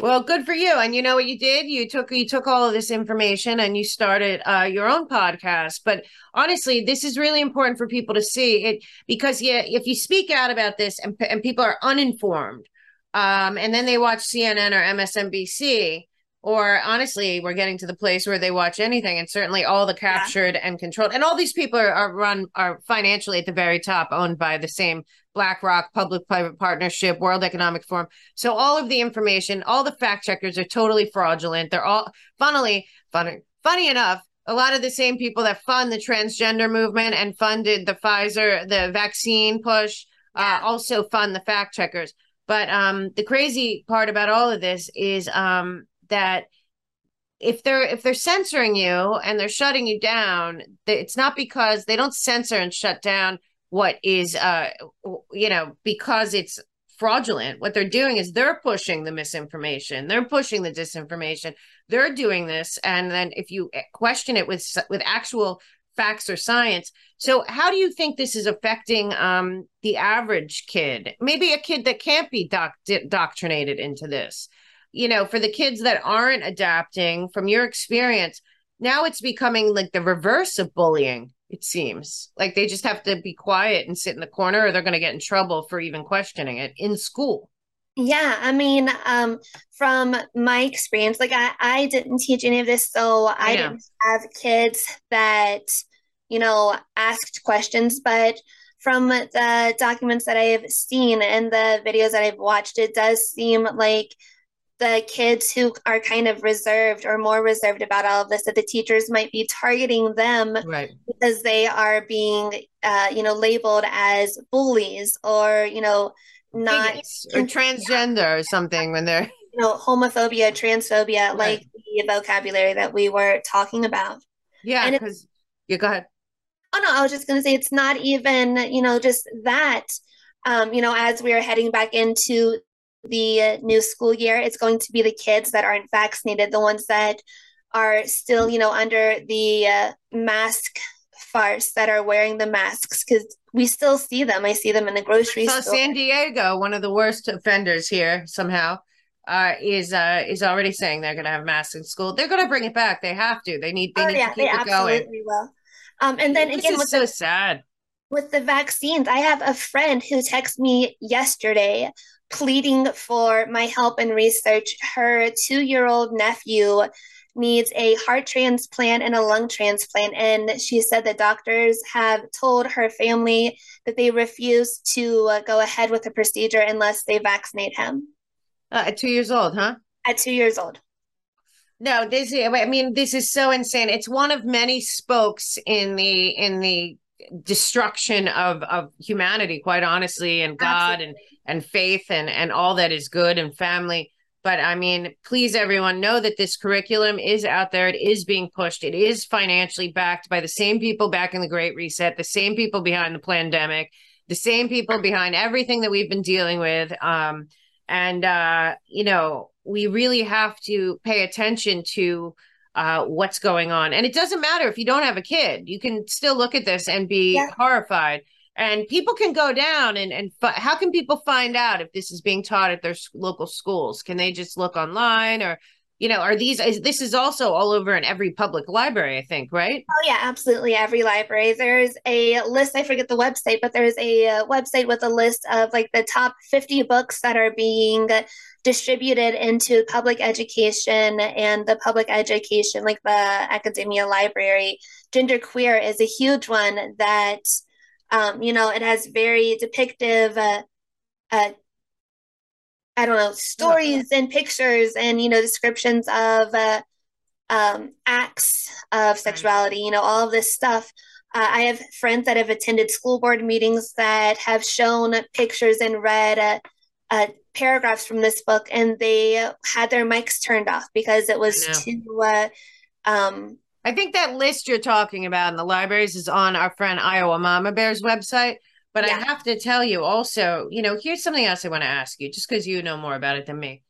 Well, good for you. And you know what you did? You took you took all of this information and you started uh, your own podcast. But honestly, this is really important for people to see it because yeah, if you speak out about this and and people are uninformed, um, and then they watch CNN or MSNBC, or honestly, we're getting to the place where they watch anything, and certainly all the captured yeah. and controlled, and all these people are, are run are financially at the very top, owned by the same BlackRock, public-private partnership, World Economic Forum. So all of the information, all the fact checkers are totally fraudulent. They're all, funnily, funny, funny enough, a lot of the same people that fund the transgender movement and funded the Pfizer, the vaccine push, uh, also fund the fact checkers. But um, the crazy part about all of this is um, that if they're if they're censoring you and they're shutting you down, it's not because they don't censor and shut down what is uh you know because it's fraudulent what they're doing is they're pushing the misinformation they're pushing the disinformation they're doing this and then if you question it with with actual facts or science. So, how do you think this is affecting um, the average kid? Maybe a kid that can't be doc- doctrinated into this. You know, for the kids that aren't adapting, from your experience, now it's becoming like the reverse of bullying. It seems like they just have to be quiet and sit in the corner, or they're going to get in trouble for even questioning it in school. Yeah, I mean, um, from my experience, like I, I didn't teach any of this, so I, I didn't have kids that you know, asked questions, but from the documents that I've seen and the videos that I've watched, it does seem like the kids who are kind of reserved or more reserved about all of this that the teachers might be targeting them right. because they are being uh, you know labeled as bullies or you know not or transgender yeah. or something when they're <laughs> you know homophobia transphobia right. like the vocabulary that we were talking about yeah because you go ahead Oh no, I was just going to say it's not even, you know, just that. Um, you know, as we are heading back into the new school year, it's going to be the kids that aren't vaccinated, the ones that are still, you know, under the uh, mask farce that are wearing the masks because we still see them. I see them in the grocery so store. San Diego, one of the worst offenders here somehow, uh, is uh, is already saying they're going to have masks in school. They're going to bring it back. They have to. They need. They oh, need yeah, to keep it going. Will. Um, and then this again, with so the, sad with the vaccines, I have a friend who texted me yesterday pleading for my help and research. Her two-year-old nephew needs a heart transplant and a lung transplant. And she said that doctors have told her family that they refuse to uh, go ahead with the procedure unless they vaccinate him. Uh, at two years old, huh? At two years old. No, this is, I mean, this is so insane. It's one of many spokes in the in the destruction of of humanity, quite honestly, and God Absolutely. and and faith and and all that is good and family. But I mean, please, everyone, know that this curriculum is out there. It is being pushed. It is financially backed by the same people back in the Great Reset, the same people behind the pandemic, the same people behind everything that we've been dealing with. Um, and uh, you know, we really have to pay attention to uh, what's going on. And it doesn't matter if you don't have a kid, you can still look at this and be yeah. horrified. And people can go down and, and how can people find out if this is being taught at their local schools? Can they just look online or you know are these is, this is also all over in every public library i think right? Oh yeah absolutely. Every library. There's a list i forget the website but there's a, uh, website with a list of like the top 50 books that are being distributed into public education and the public education like the academia library. Gender queer is a huge one that um, you know it has very depictive uh, uh, I don't know, stories and pictures and, you know, descriptions of uh, um, acts of sexuality, you know, all of this stuff. Uh, I have friends that have attended school board meetings that have shown pictures and read uh, uh, paragraphs from this book, and they had their mics turned off because it was too uh, um, I think that list you're talking about in the libraries is on our friend Iowa Mama Bear's website. But yeah. I have to tell you also, you know, here's something else I want to ask you, just because you know more about it than me.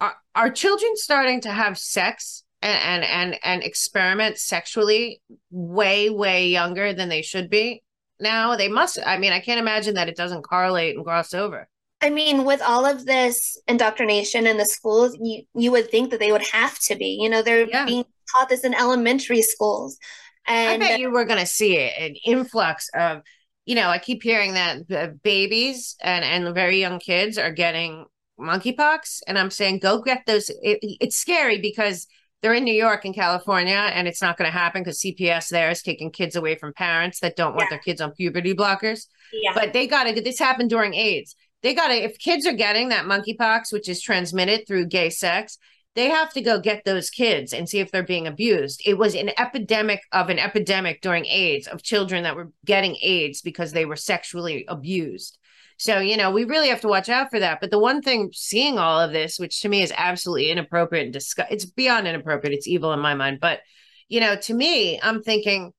Are are children starting to have sex and and and, and experiment sexually way, way younger than they should be? Now they must. I mean, I can't imagine that it doesn't correlate and cross over. I mean, with all of this indoctrination in the schools, you you would think that they would have to be. You know, they're yeah. being taught this in elementary schools. And I bet you were going to see it, an influx of, you know, I keep hearing that babies and and very young kids are getting monkeypox, and I'm saying go get those. It, it's scary because they're in New York and California, and it's not going to happen because CPS there is taking kids away from parents that don't want yeah. their kids on puberty blockers. Yeah. But they got to. This happened during AIDS they got to, if kids are getting that monkeypox, which is transmitted through gay sex, they have to go get those kids and see if they're being abused. It was an epidemic of an epidemic during AIDS of children that were getting AIDS because they were sexually abused. So, you know, we really have to watch out for that. But the one thing seeing all of this, which to me is absolutely inappropriate and disgust, it's beyond inappropriate, it's evil in my mind. But, you know, to me, I'm thinking,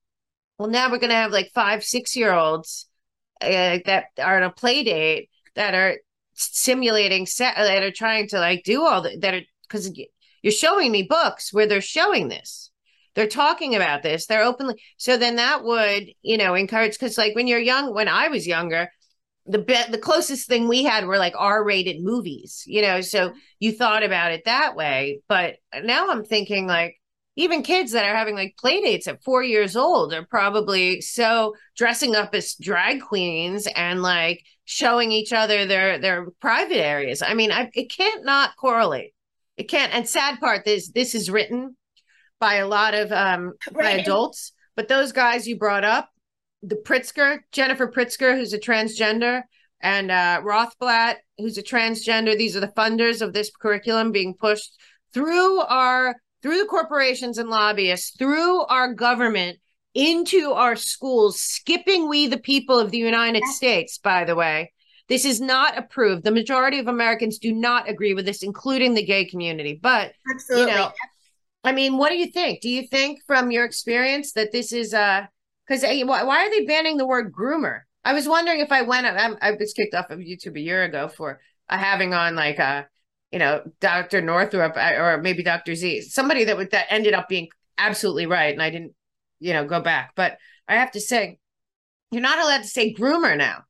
well, now we're going to have like five, six year olds uh, that are on a play date that are simulating that are trying to like do all that that are because you're showing me books where they're showing this they're talking about this they're openly so then that would you know encourage because like when you're young when i was younger the be- the closest thing we had were like r-rated movies you know so you thought about it that way but now i'm thinking like even kids that are having like play dates at four years old are probably so dressing up as drag queens and like showing each other their their private areas. I mean, I, it can't not correlate. It can't. And sad part is this is written by a lot of um right. by adults, but those guys you brought up, the Pritzker, Jennifer Pritzker, who's a transgender, and uh, Rothblatt, who's a transgender. These are the funders of this curriculum being pushed through our through the corporations and lobbyists, through our government into our schools, skipping we the people of the United States, by the way. This is not approved. The majority of Americans do not agree with this, including the gay community. But Absolutely. you know, I mean, what do you think? Do you think from your experience that this is uh because why are they banning the word groomer? I was wondering if I went I'm, I was kicked off of YouTube a year ago for uh, having on like a uh, you know, Dr. Northrup uh, or maybe Dr. Z, somebody that would, that ended up being absolutely right. And I didn't, you know, go back. But I have to say, you're not allowed to say groomer now.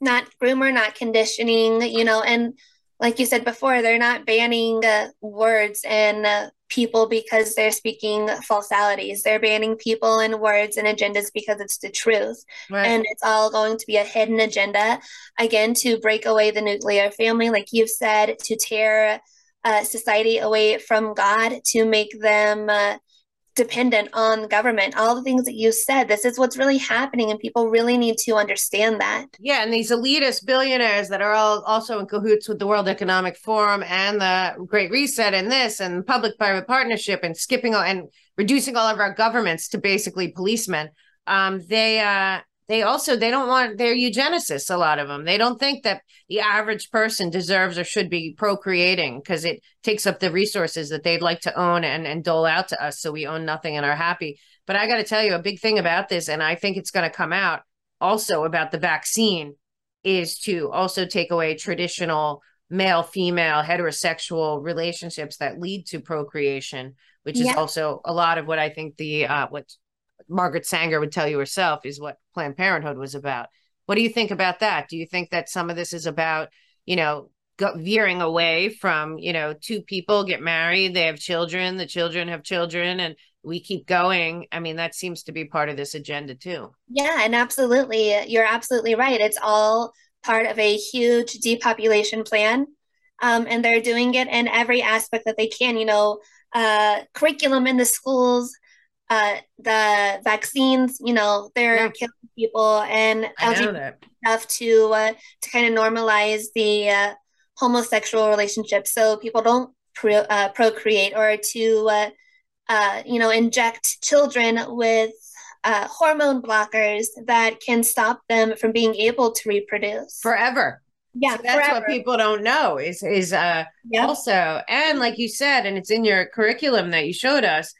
Not groomer, not conditioning, you know, and like you said before, they're not banning uh, words and uh, people because they're speaking falsalities. They're banning people and words and agendas because it's the truth. Right. And it's all going to be a hidden agenda, again, to break away the nuclear family, like you've said, to tear uh, society away from God, to make them uh, dependent on government. All the things that you said this is what's really happening and people really need to understand that. Yeah and these elitist billionaires that are all also in cahoots with the world economic forum and the great reset and this and public private partnership and skipping and reducing all of our governments to basically policemen. Um, they uh, they also they don't want they're eugenicists a lot of them they don't think that the average person deserves or should be procreating because it takes up the resources that they'd like to own and, and dole out to us so we own nothing and are happy but i got to tell you a big thing about this and i think it's going to come out also about the vaccine is to also take away traditional male female heterosexual relationships that lead to procreation which yeah. is also a lot of what i think the uh what Margaret Sanger would tell you herself is what Planned Parenthood was about. What do you think about that? Do you think that some of this is about, you know, veering away from, you know, two people get married, they have children, the children have children, and we keep going? I mean, that seems to be part of this agenda too. Yeah, and absolutely. You're absolutely right. It's all part of a huge depopulation plan. Um, and they're doing it in every aspect that they can, you know, uh, curriculum in the schools, uh, the vaccines, you know, they're yeah. killing people and LGBT stuff to uh, to kind of normalize the uh, homosexual relationship, so people don't pro- uh, procreate or to uh, uh, you know inject children with uh, hormone blockers that can stop them from being able to reproduce forever. Yeah, so that's forever. what people don't know is is uh yep. also and like you said, and it's in your curriculum that you showed us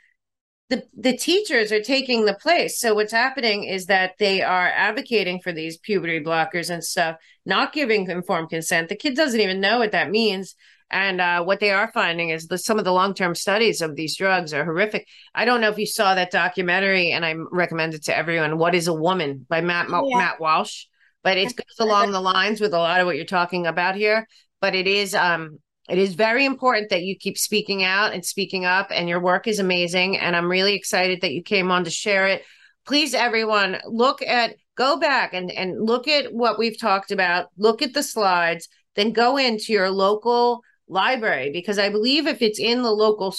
the the teachers are taking the place. So what's happening is that they are advocating for these puberty blockers and stuff, not giving informed consent. The kid doesn't even know what that means. And uh, what they are finding is that some of the long term studies of these drugs are horrific. I don't know if you saw that documentary, and I recommend it to everyone. What is a Woman by Matt yeah. Matt Walsh, but it goes along the lines with a lot of what you're talking about here. But it is um, it is very important that you keep speaking out and speaking up, and your work is amazing. And I'm really excited that you came on to share it. Please, everyone, look at go back and and look at what we've talked about. Look at the slides, then go into your local library because I believe if it's in the local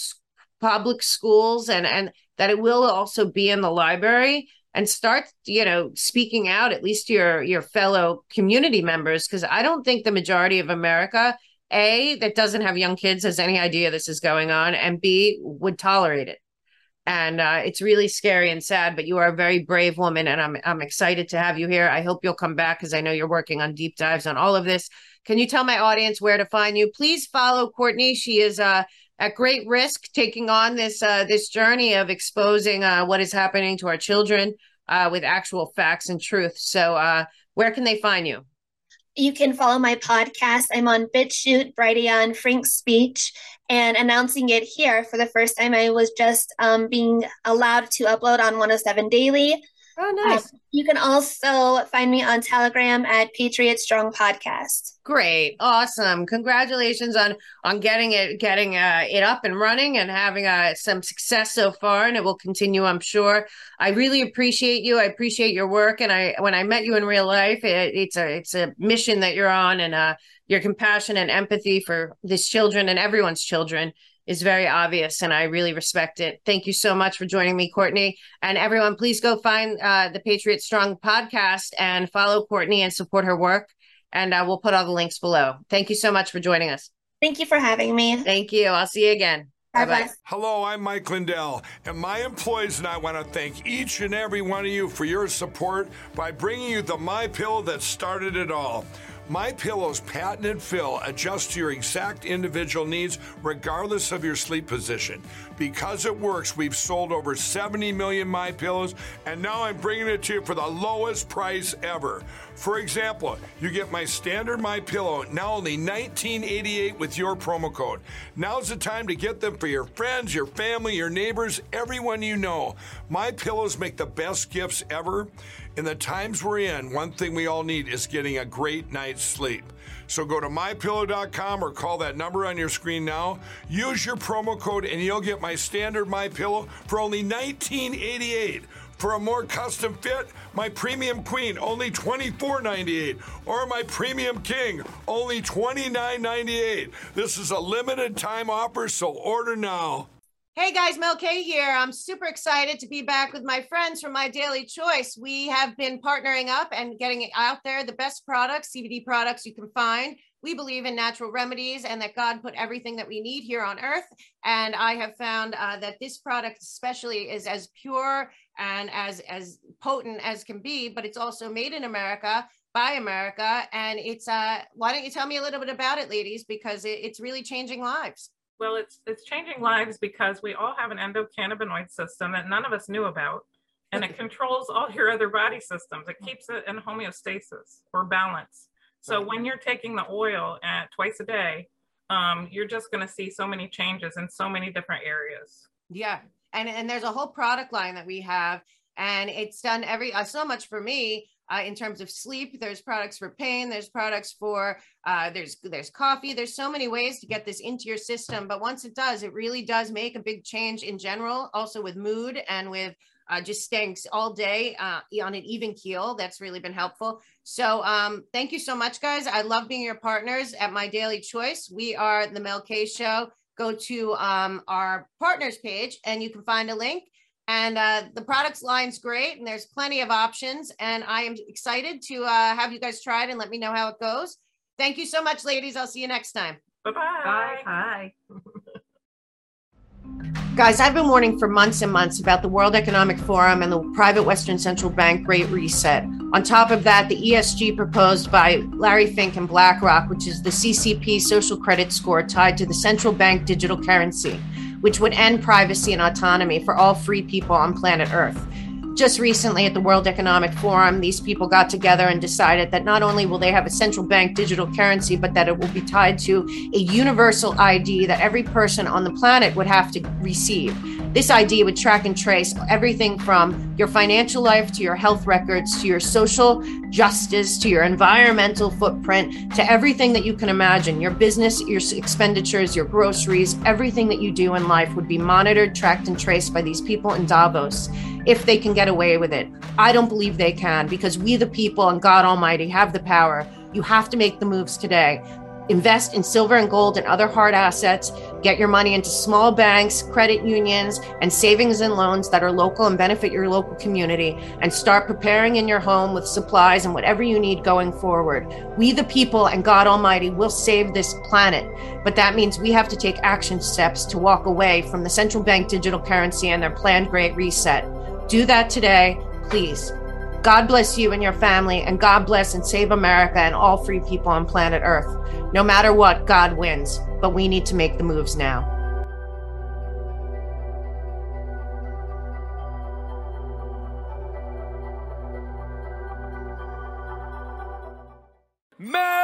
public schools and and that it will also be in the library and start you know speaking out at least your your fellow community members because I don't think the majority of America a that doesn't have young kids has any idea this is going on and b would tolerate it and uh, it's really scary and sad but you are a very brave woman and i'm i'm excited to have you here i hope you'll come back because i know you're working on deep dives on all of this can you tell my audience where to find you? Please follow Courtney. She is uh, at great risk taking on this uh, this journey of exposing uh, what is happening to our children uh, with actual facts and truth. So, uh, where can they find you? You can follow my podcast. I'm on BitChute, Brighteon, FrankSpeech, and announcing it here for the first time. I was just um, being allowed to upload on 107 Daily. Oh, nice. Um, you can also find me on Telegram at Patriot Strong Podcast. Great, awesome! Congratulations on on getting it getting uh, it up and running and having uh, some success so far, and it will continue. I'm sure. I really appreciate you. I appreciate your work, and I when I met you in real life, it, it's a it's a mission that you're on, and uh, your compassion and empathy for these children and everyone's children is very obvious and I really respect it. Thank you so much for joining me, Courtney. And everyone, please go find uh, the Patriot Strong podcast and follow Courtney and support her work. And uh, we'll put all the links below. Thank you so much for joining us. Thank you for having me. Thank you. I'll see you again. Bye bye. Hello, I'm Mike Lindell, and my employees and I want to thank each and every one of you for your support by bringing you the My Pill that started it all. My Pillow's patented fill adjusts to your exact individual needs regardless of your sleep position. Because it works, we've sold over 70 million My Pillows, and now I'm bringing it to you for the lowest price ever. For example, you get my standard My Pillow now only 1988 with your promo code. Now's the time to get them for your friends, your family, your neighbors, everyone you know. My Pillows make the best gifts ever. In the times we're in, one thing we all need is getting a great night's sleep. So go to mypillow.com or call that number on your screen now. Use your promo code and you'll get my standard My Pillow for only $19.88. For a more custom fit, my premium queen only $24.98 or my premium king only $29.98. This is a limited time offer, so order now. Hey guys, Mel K here. I'm super excited to be back with my friends from My Daily Choice. We have been partnering up and getting out there the best products, CBD products you can find. We believe in natural remedies and that God put everything that we need here on earth. And I have found uh, that this product, especially, is as pure and as as potent as can be. But it's also made in America by America, and it's. Uh, why don't you tell me a little bit about it, ladies? Because it, it's really changing lives. Well, it's it's changing lives because we all have an endocannabinoid system that none of us knew about, and it <laughs> controls all your other body systems. It keeps it in homeostasis or balance. So when you're taking the oil at twice a day, um, you're just going to see so many changes in so many different areas. Yeah, and and there's a whole product line that we have, and it's done every uh, so much for me uh, in terms of sleep. There's products for pain. There's products for uh, there's there's coffee. There's so many ways to get this into your system. But once it does, it really does make a big change in general. Also with mood and with uh, just staying all day uh, on an even keel. That's really been helpful. So um, thank you so much, guys. I love being your partners at My Daily Choice. We are the Mel K Show. Go to um, our partners page and you can find a link and uh, the products line's great and there's plenty of options and i am excited to uh, have you guys try it and let me know how it goes thank you so much ladies i'll see you next time Bye-bye. bye bye <laughs> guys i've been warning for months and months about the world economic forum and the private western central bank great reset. On top of that the esg proposed by larry fink and blackrock which is the ccp social credit score tied to the central bank digital currency which would end privacy and autonomy for all free people on planet Earth just recently at the World Economic Forum, these people got together and decided that not only will they have a central bank digital currency, but that it will be tied to a universal ID that every person on the planet would have to receive. This idea would track and trace everything from your financial life to your health records to your social justice to your environmental footprint to everything that you can imagine. Your business, your expenditures, your groceries, everything that you do in life would be monitored, tracked, and traced by these people in Davos if they can get away with it. I don't believe they can because we, the people and God Almighty, have the power. You have to make the moves today. Invest in silver and gold and other hard assets. Get your money into small banks, credit unions, and savings and loans that are local and benefit your local community. And start preparing in your home with supplies and whatever you need going forward. We, the people and God Almighty, will save this planet. But that means we have to take action steps to walk away from the central bank digital currency and their planned great reset. Do that today, please. God bless you and your family, and God bless and save America and all free people on planet Earth. No matter what, God wins, but we need to make the moves now. Man!